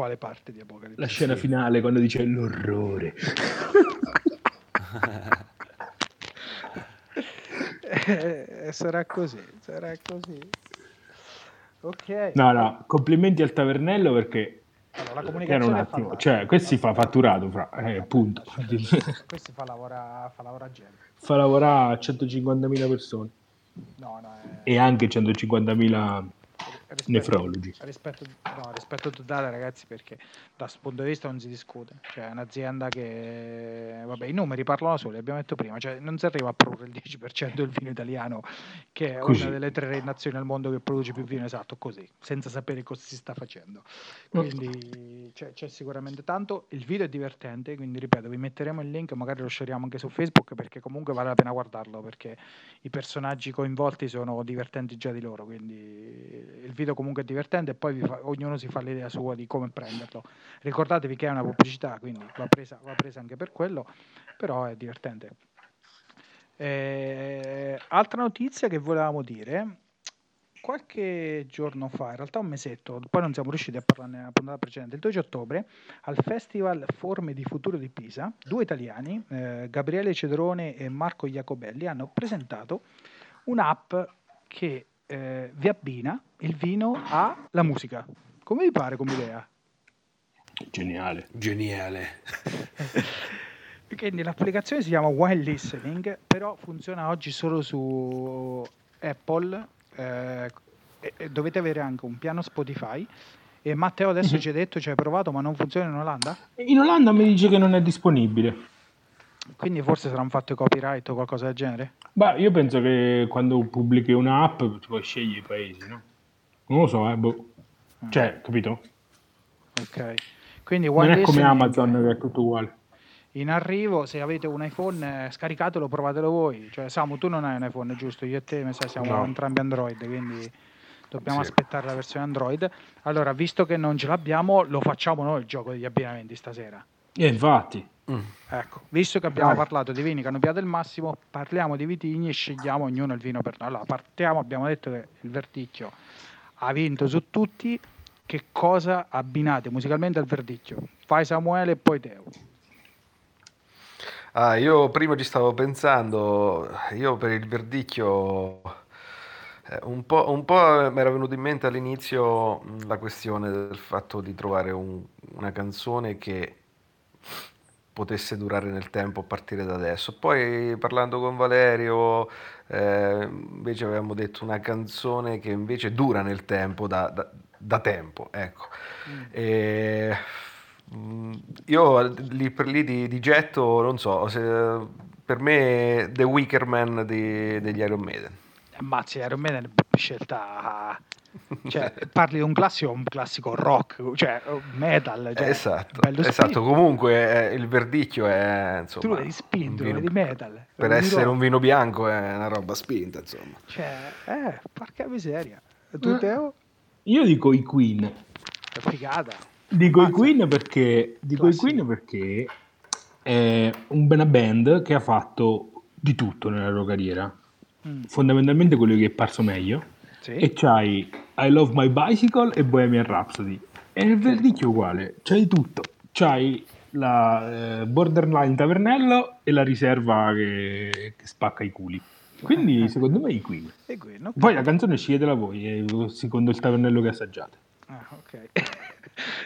Quale parte di Apocalisse? La scena finale quando dice l'orrore. Eh, sarà così, sarà così. Ok. No, no, complimenti al tavernello perché Allora, la era un comunicazione è attimo, fatta. cioè questo si fa fatturato, fra, eh, punto. Questo fa lavorare fa lavora gente. fa lavorare a 150.000 persone No, no, è... e anche 150.000 rispetto- nefrologi. Rispetto, no, rispetto totale, ragazzi, perché da questo punto di vista non si discute. Cioè, è un'azienda che, vabbè, i numeri parlano soli, abbiamo detto prima, cioè, non si arriva a produrre il 10% del vino italiano, che è Così. una delle tre nazioni al mondo che produce più vino, esatto, così, senza sapere cosa si sta facendo. Quindi c'è, c'è sicuramente tanto. Il video è divertente, quindi ripeto, vi metteremo il link, magari lo scegliamo anche su Facebook, perché comunque vale la pena guardarlo, perché i personaggi coinvolti sono divertenti già di loro, quindi il video comunque è divertente e poi fa- ognuno si fa l'idea sua di come prenderlo. Ricordatevi che è una pubblicità, quindi va presa, va presa anche per quello, però è divertente. Eh, altra notizia che volevamo dire, qualche giorno fa, in realtà un mesetto, poi non siamo riusciti a parlarne nella puntata precedente, il 12 ottobre, al Festival Forme di Futuro di Pisa, due italiani, eh, Gabriele Cedrone e Marco Iacobelli, hanno presentato un'app che eh, vi abbina il vino alla musica. Come vi pare come idea? Geniale. Geniale. Quindi l'applicazione si chiama Wine Listening, però funziona oggi solo su Apple. eh, dovete avere anche un piano Spotify. E Matteo adesso Mhm. ci ha detto ci hai provato, ma non funziona in Olanda? In Olanda mi dice che non è disponibile. Quindi forse sarà un fatto di copyright o qualcosa del genere? Beh, io penso che quando pubblichi un'app tu puoi scegliere i paesi, no? Non lo so, eh, boh. Cioè, capito? Ok. Quindi Non è come Amazon che è tutto uguale. in arrivo, se avete un iPhone eh, scaricatelo, provatelo voi. Cioè, Samu, tu non hai un iPhone, giusto? Io e te mi sa, siamo No. entrambi Android, quindi dobbiamo Sì. aspettare la versione Android. Allora, visto che non ce l'abbiamo, lo facciamo noi il gioco degli abbinamenti stasera. E infatti. Mm. Ecco, visto che abbiamo Dai. parlato di vini che hanno piato il massimo, parliamo di vitigni e scegliamo ognuno il vino per noi. Allora, partiamo, abbiamo detto che il Verdicchio ha vinto su tutti. Che cosa abbinate musicalmente al Verdicchio? Fai Samuele e poi Teo. Ah, io prima ci stavo pensando, io per il verdicchio, eh, un po', un po' mi era venuto in mente all'inizio mh, la questione del fatto di trovare un- una canzone che potesse durare nel tempo a partire da adesso. Poi parlando con Valerio, eh, invece avevamo detto una canzone che invece dura nel tempo, da, da- da tempo, ecco. E, mm, io lì per lì di, di getto, non so, se- per me The Wicker Man di- degli Iron Maiden. Ammazzi, Iron Maiden è una scelta. Cioè, parli di un classico, un classico rock, cioè metal. Cioè, esatto, bello esatto. Comunque eh, il verdicchio è insomma, Tu l'hai spinto, vino- di metal. per Un essere rock. un vino bianco è una roba spinta, insomma. Cioè, eh, porca miseria. Tu, Eh. Teo? Io dico i Queen. È figata. Dico i. Queen perché, dico i. Queen perché è una band che ha fatto di tutto nella loro carriera. Mm, Fondamentalmente quello che è parso meglio. Sì. E c'hai I Love My Bicycle e Bohemian Rhapsody. E nel verdicchio è uguale, c'hai tutto. C'hai la eh, borderline tavernello e la riserva che, che spacca i culi. Quindi secondo me i Queen. E qui, no? Poi la canzone sceglietela voi, eh, secondo il tavernello che assaggiate. Ah, ok.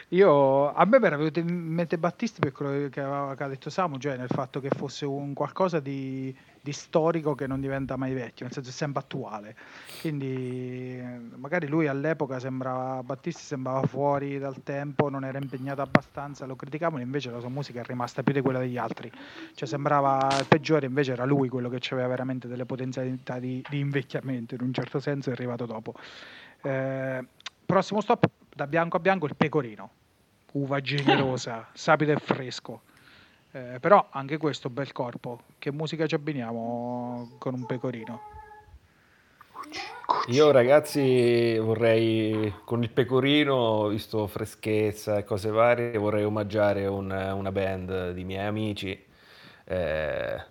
Io, a me era venuto in mente Battisti per quello che aveva che ha detto Samu, cioè nel fatto che fosse un qualcosa di, di storico che non diventa mai vecchio, nel senso è sempre attuale. Quindi magari lui all'epoca sembrava, Battisti sembrava fuori dal tempo, non era impegnato abbastanza, lo criticavano, invece la sua musica è rimasta più di quella degli altri. Cioè sembrava il peggiore, invece era lui quello che aveva veramente delle potenzialità di, di invecchiamento, in un certo senso è arrivato dopo. Eh, prossimo stop, da bianco a bianco, il pecorino. Uva generosa, sapido e fresco. Eh, però anche questo bel corpo. Che musica ci abbiniamo con un pecorino? Io ragazzi vorrei, con il pecorino, visto freschezza e cose varie, vorrei omaggiare un- una band di miei amici, eh,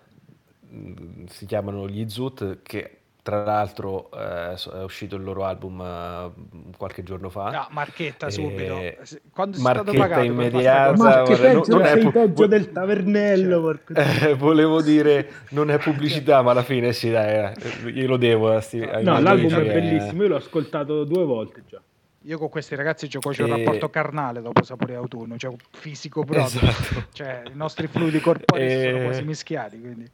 si chiamano gli Zoot, che tra l'altro eh, è uscito il loro album eh, qualche giorno fa. No, marchetta subito. E... Quando marchetta stato pagato immediata. Marche vorrei- peggio, non- non è pu- peggio del tavernello. Dio. Eh, volevo dire, non è pubblicità, ma alla fine sì, dai, eh, glielo devo. a sti- ai No, l'album è amici, eh. bellissimo, io l'ho ascoltato due volte già. Io con questi ragazzi gioco c'è un E- rapporto carnale dopo Sapore Autunno, cioè fisico proprio. Esatto. Cioè, i nostri fluidi corporei E- sono quasi mischiati, quindi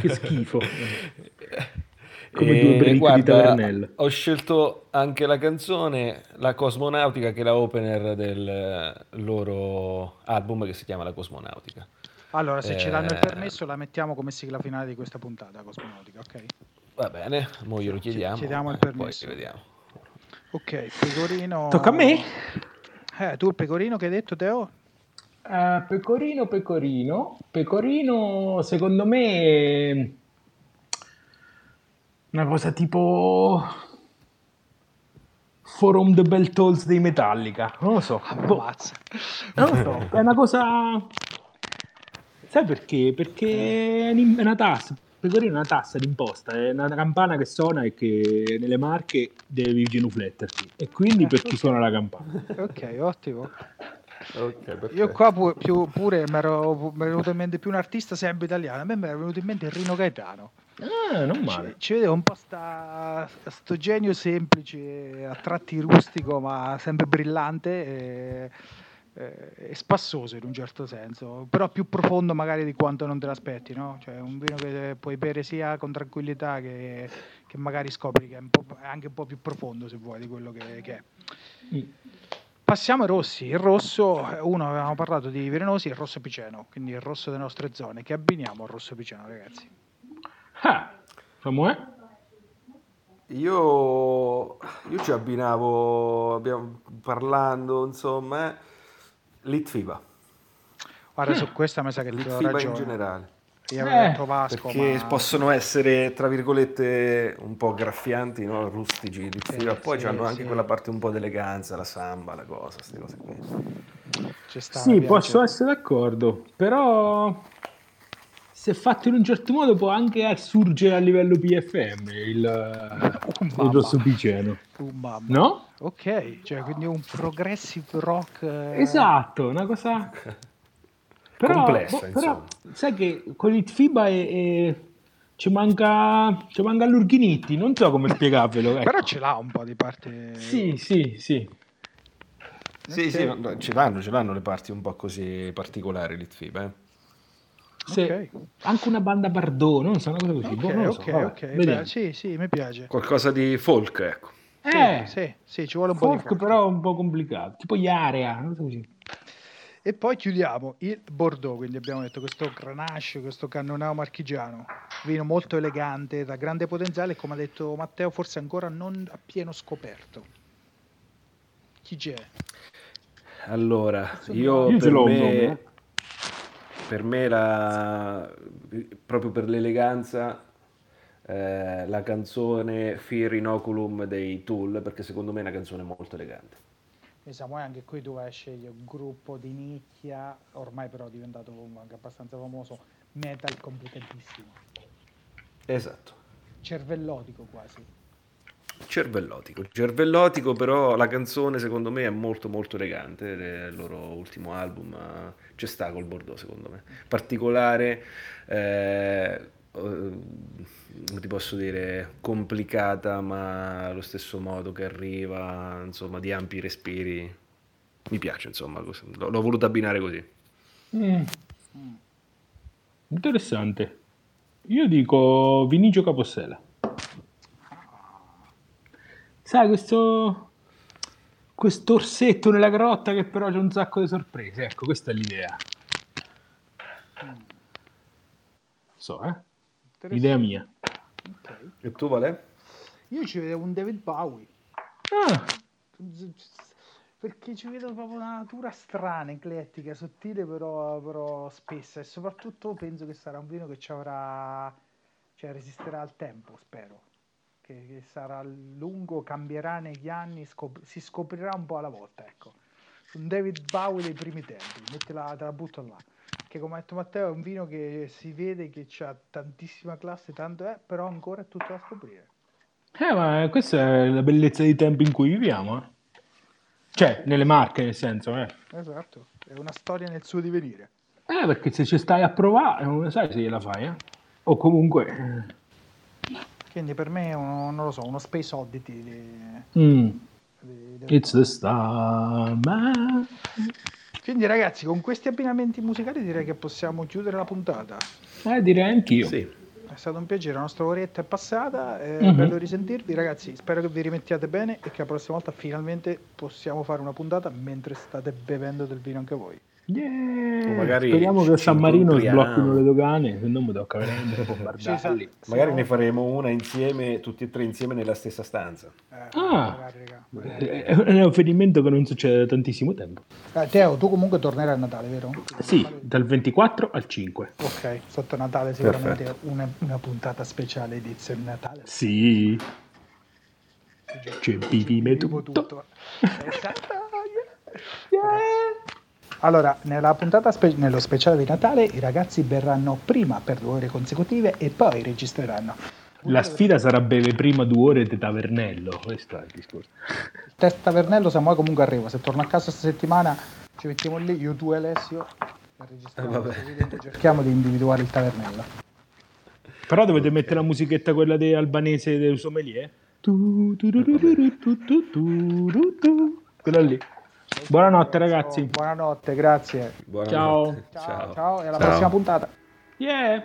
Che schifo. Come due E brick di guarda, tavernello. ho scelto anche la canzone La Cosmonautica, che è la opener del eh, loro album che si chiama La Cosmonautica. Allora, se ci danno il Eh. permesso, la mettiamo come sigla finale di questa puntata Cosmonautica, ok? Va bene, mo glielo Ci- chiediamo. chiediamo il eh, poi permesso. vediamo. Ok, pecorino. Tocca a me? Eh, tu il pecorino che hai detto, Teo? Eh, pecorino, pecorino. Pecorino, secondo me, una cosa tipo Forum the Bell Tolls dei Metallica. Non lo so. Boh, Ammazza. non lo so. È una cosa... Sai perché? Perché è un- è una tassa. Pecorino è una tassa d'imposta, è una campana che suona e che nelle marche devi genufletterti. E quindi per chi suona la campana. Ok, ottimo. Ok, perfetto. Io qua pu- più- pure mi ero mi è venuto in mente più un artista sempre italiano. A me mi era venuto in mente Rino Gaetano. Ah, non Ci, male. ci vedevo un po' sta, sto genio semplice, a tratti rustico, ma sempre brillante e, e- spassoso in un certo senso, però più profondo magari di quanto non te l'aspetti, no? Cioè un vino che puoi bere sia con tranquillità che, che magari scopri che è, un è anche un po' più profondo, se vuoi, di quello che, che è. Mm. Passiamo ai rossi. Il rosso, uno avevamo parlato di Virenosi, il rosso piceno, quindi il rosso delle nostre zone. Che abbiniamo al rosso piceno, ragazzi? Ah, Samuè? Io, io ci abbinavo, abbiamo, parlando, insomma, eh, Litfiba, Guarda, su questa mi sa che ti do Litfiba in ragione. generale. Io Eh, detto Vasco, Perché ma... possono essere, tra virgolette, un po' graffianti, no? rustici, Litfiba, Sì, poi sì, hanno anche sì. quella parte un po' d'eleganza, la samba, la cosa, queste cose qui. Sta, Sì, posso essere d'accordo, però se fatto in un certo modo può anche assurgere a livello PFM il, il mamma. rosso piceno, mamma. no? Ok, cioè quindi un progressive rock... eh, Esatto, una cosa... Però, Complessa, boh, però insomma. sai che con il FIBA è, è- ci manca, ci manca l'Urghinitti, non so come spiegarvelo. ecco. Però ce l'ha un po' di parte... Sì, sì, sì. Sì, Ok. sì, no, no, ce l'hanno, ce l'hanno le parti un po' così particolari, Litfiba, eh. Se- Ok. Anche una banda Bardot, non so, una cosa così. Ok, boh, non lo so, ok, vabbè, ok. vediamo. Beh, sì, sì, mi piace. Qualcosa di folk, ecco. Eh, Sì, sì, sì, ci vuole un po' di folk folk. però un po' complicato, tipo Iarea, non so così. E poi chiudiamo il Bordeaux, quindi abbiamo detto questo Grenache, questo Cannonau marchigiano, vino molto elegante, da grande potenziale, come ha detto Matteo, forse ancora non a pieno scoperto. Chi c'è? Allora, io, Io per me, eh. Per me la, proprio per l'eleganza, eh, la canzone Fear Inoculum dei Tool, perché secondo me è una canzone molto elegante. Samuele, anche qui tu vai a scegliere un gruppo di nicchia, ormai però è diventato anche abbastanza famoso, metal complicatissimo, Esatto. cervellotico quasi. Cervellotico, cervellotico, però la canzone secondo me è molto molto elegante, del loro ultimo album ci sta col Bordeaux secondo me, particolare, eh, eh, ti posso dire, complicata ma allo stesso modo che arriva, insomma, di ampi respiri, mi piace, insomma, l'ho, l'ho voluto abbinare così. Mm. Interessante. Io dico Vinicio Capossela. Sai, questo questo orsetto nella grotta che però c'è un sacco di sorprese. Ecco, questa è l'idea. So, eh? Idea mia. Okay. E tu, Vale? Io ci vedevo un David Bowie. Ah. Perché ci vedo proprio una natura strana, eclettica, sottile, però, però spessa. E soprattutto penso che sarà un vino che ci avrà. cioè resisterà al tempo, spero che, che sarà lungo, cambierà negli anni, scop- si scoprirà un po' alla volta, ecco. Un David Bowie dei primi tempi, mettila, te la butto là. Che come ha detto Matteo è un vino che si vede che ha tantissima classe, tanto è, però ancora è tutto da scoprire. Eh, ma questa è la bellezza dei tempi in cui viviamo, eh. Cioè, nelle marche, nel senso, eh. Esatto, è una storia nel suo divenire. Eh, perché se ci stai a provare, non sai se gliela fai, eh. O comunque... Quindi per me è uno, non lo so, uno space oddity. Di, mm. di, di... It's the star, man. Quindi ragazzi, con questi abbinamenti musicali direi che possiamo chiudere la puntata. Eh, direi anch'io. Sì. È stato un piacere, la nostra oretta è passata, è mm-hmm. bello risentirvi ragazzi, spero che vi rimettiate bene e che la prossima volta finalmente possiamo fare una puntata mentre state bevendo del vino anche voi. Yeah. Speriamo che a San Marino sblocchino le dogane, se no mi tocca veramente bombardarli. Sì, magari ne faremo una insieme, tutti e tre insieme nella stessa stanza. Eh, ah, magari, è un avvenimento che non succede da tantissimo tempo. Eh, Teo, tu comunque tornerai a Natale, vero? Sì, dal 24 al 5. Ok, sotto Natale sicuramente una, una, puntata speciale edizione Natale. Sì. C'è vivi tutto. tutto. Esatto. yeah. Allora, nella puntata spe- nello speciale di Natale i ragazzi berranno prima per due ore consecutive e poi registreranno. La sfida sarà bere prima due ore di tavernello, questo è il discorso. Il test tavernello Samuele comunque arriva, se torno a casa questa settimana ci mettiamo lì, io, tu e Alessio, per registrare eh, cerchiamo di individuare il tavernello. Però dovete mettere la musichetta quella de albanese del sommelier. Quella lì. Buonanotte ragazzi. Buonanotte, grazie. Buonanotte. Ciao. Ciao. Ciao e alla Ciao. prossima puntata. Yeah.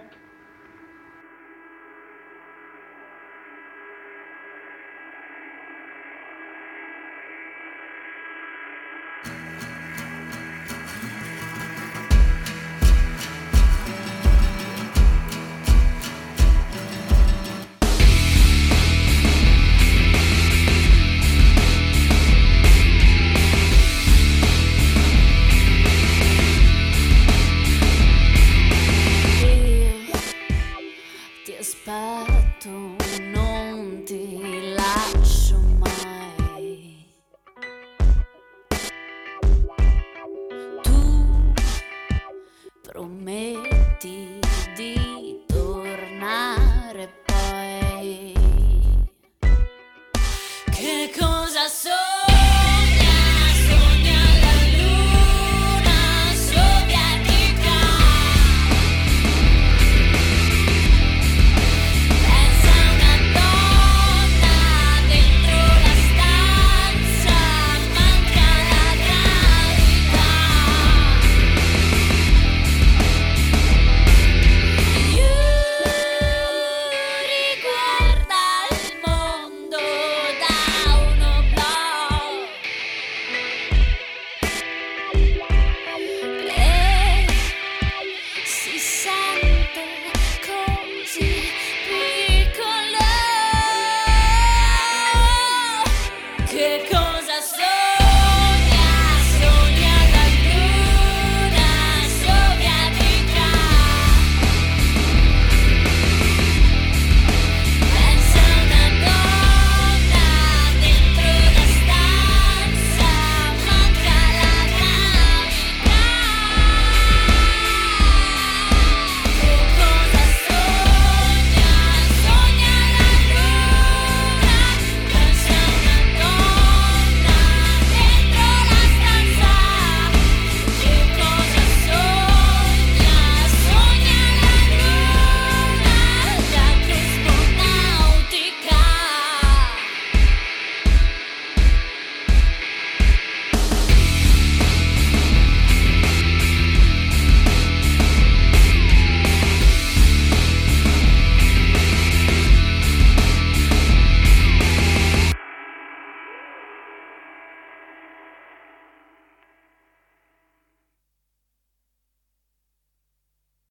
melody.